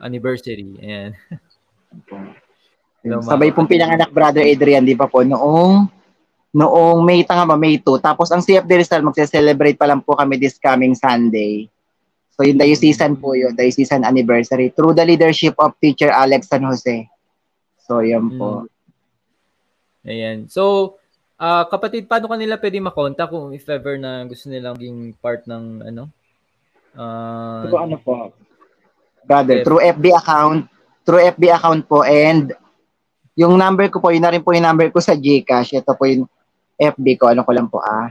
anniversary. Ayan. so, Sabay pong pinanganak brother Adrian, di ba po, noong noong May tanga ba, May 2. Tapos ang CFD Rizal, magse-celebrate pa lang po kami this coming Sunday. So yung diocesan po yun, diocesan anniversary through the leadership of teacher Alex San Jose. So yan po. Hmm. Ayan. So Uh, kapatid, paano kanila pwede makonta kung if ever na gusto nilang maging part ng ano? Uh, through ano po? Brother, F- through FB account, through FB account po and yung number ko po, yun na rin po yung number ko sa GCash. Ito po yung FB ko. Ano ko lang po ah.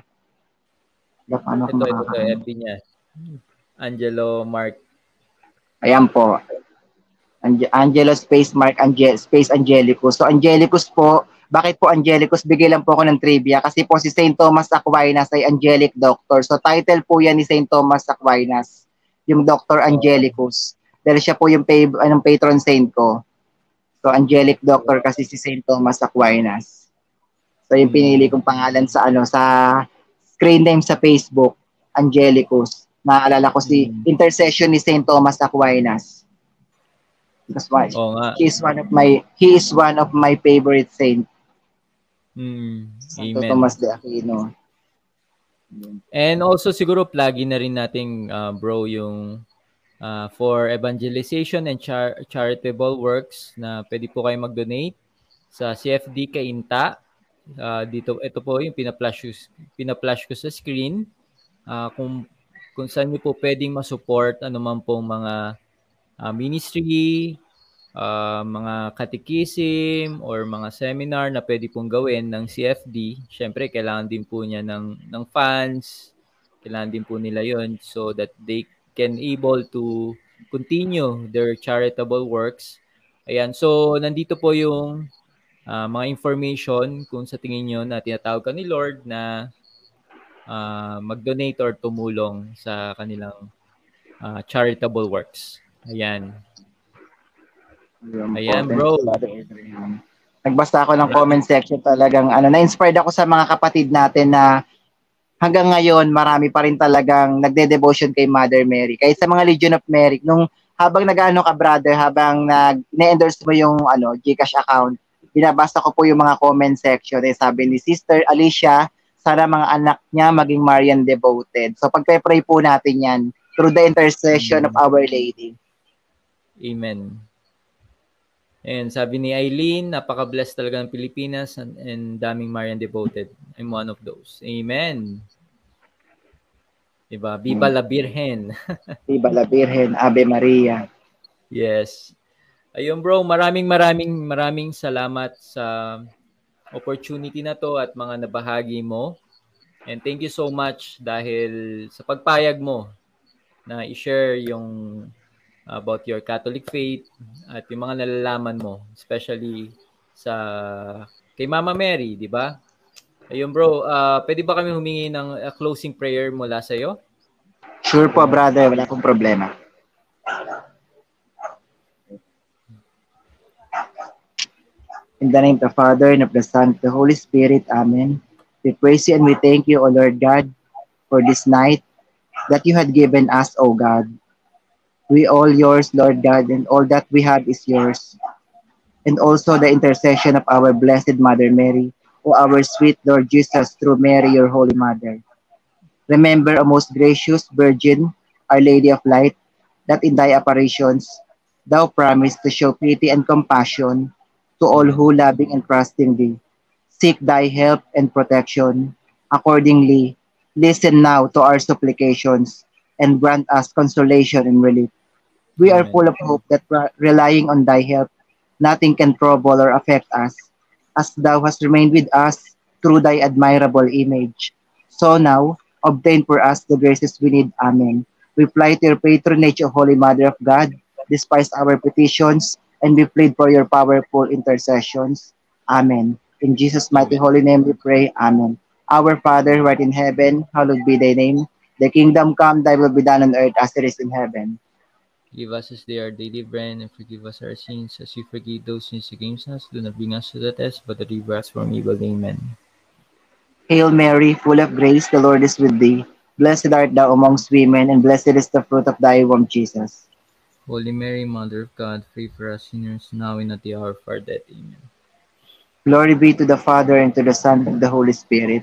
Paano ito, ito, ito, FB niya. Angelo Mark. Ayan po. Ange- Angelo Space Mark Ange- Space Angelicus. So Angelicus po, bakit po Angelicus? Bigay lang po ako ng trivia kasi po si St. Thomas Aquinas ay angelic doctor. So title po yan ni St. Thomas Aquinas, yung Dr. Angelicus. Dahil siya po yung pay, anong patron saint ko. So angelic doctor kasi si St. Thomas Aquinas. So yung pinili kong pangalan sa ano sa screen name sa Facebook, Angelicus. Naalala ko si hmm. intercession ni St. Thomas Aquinas. That's why oh, nga. he is one of my he is one of my favorite saint. Mm, Santo Amen. Tomas de Aquino. And also siguro plug na rin nating uh, bro yung uh, for evangelization and char- charitable works na pwede po kayo mag-donate sa CFD Kainta. Uh, dito ito po yung pina-flash pina-flash ko sa screen. Uh, kung kung saan niyo po pwedeng ma-support anuman pong mga uh, ministry, uh, mga katikisim or mga seminar na pwede pong gawin ng CFD, syempre kailangan din po niya ng, ng funds, kailangan din po nila yon so that they can able to continue their charitable works. Ayan, so nandito po yung uh, mga information kung sa tingin nyo na tinatawag ka ni Lord na uh, mag-donate or tumulong sa kanilang uh, charitable works. Ayan. Ayan, bro. Nagbasta ako ng comment section talagang ano na-inspired ako sa mga kapatid natin na hanggang ngayon marami pa rin talagang nagde-devotion kay Mother Mary. Kahit sa mga Legion of Mary, nung habang nag-ano ka brother, habang nag endorse mo yung ano, GCash account, binabasa ko po yung mga comment section. Eh, sabi ni Sister Alicia, sana mga anak niya maging Marian devoted. So pagpe-pray po natin yan through the intercession mm-hmm. of Our Lady. Amen. And sabi ni Eileen, napaka-blessed talaga ng Pilipinas and, and daming Marian devoted. I'm one of those. Amen. Diba? Viva hmm. la Virgen. Viva la Virgen, Ave Maria. Yes. Ayun bro, maraming maraming maraming salamat sa opportunity na to at mga nabahagi mo. And thank you so much dahil sa pagpayag mo na i-share yung about your Catholic faith at yung mga nalalaman mo, especially sa kay Mama Mary, di ba? Ayun bro, uh, pwede ba kami humingi ng uh, closing prayer mula sa iyo? Sure po brother, wala pong problema. In the name of the Father, and of the Son, and of the Holy Spirit. Amen. We praise you and we thank you, O Lord God, for this night that you had given us, O God. We all yours, Lord God, and all that we have is yours. And also the intercession of our Blessed Mother Mary, O our sweet Lord Jesus, through Mary, your Holy Mother. Remember, O most gracious Virgin, Our Lady of Light, that in thy apparitions, thou promised to show pity and compassion to all who loving and trusting thee seek thy help and protection. Accordingly, listen now to our supplications and grant us consolation and relief. We are full of hope that relying on thy help, nothing can trouble or affect us, as thou hast remained with us through thy admirable image. So now, obtain for us the graces we need. Amen. We to your patronage, O Holy Mother of God, despise our petitions, and we plead for your powerful intercessions. Amen. In Jesus' mighty holy name we pray. Amen. Our Father who art in heaven, hallowed be thy name. The kingdom come, thy will be done on earth as it is in heaven. Give us this day our daily bread, and forgive us our sins, as we forgive those sins against us. Do not bring us to the test, but deliver us from evil. Amen. Hail Mary, full of grace, the Lord is with thee. Blessed art thou amongst women, and blessed is the fruit of thy womb, Jesus. Holy Mary, Mother of God, pray for us sinners, now and at the hour of our death. Amen. Glory be to the Father, and to the Son, and the Holy Spirit.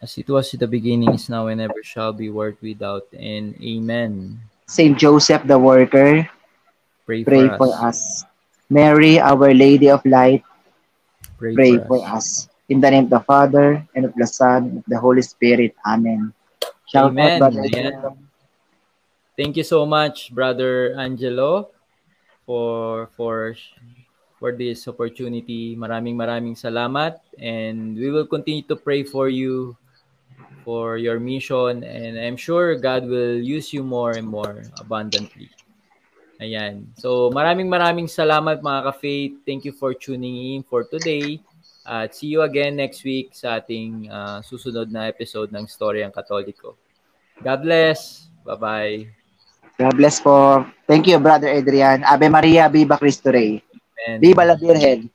As it was in the beginning, is now, and ever shall be, world without end. Amen. Saint Joseph the Worker, Pray, pray for, for us. us. Mary, Our Lady of Light, Pray, pray for, us. us. In the name of the Father, and of the Son, and of the Holy Spirit. Amen. Shout Amen. out, Brother. Thank you so much, Brother Angelo, for for for this opportunity. Maraming maraming salamat and we will continue to pray for you for your mission and I'm sure God will use you more and more abundantly. Ayan. So maraming maraming salamat mga ka-faith. Thank you for tuning in for today. At see you again next week sa ating ah, susunod na episode ng Storyang Katoliko. God bless. Bye-bye. God bless po. Thank you, Brother Adrian. Ave Maria, Viva Cristo Rey. Amen. Viva la Virgen.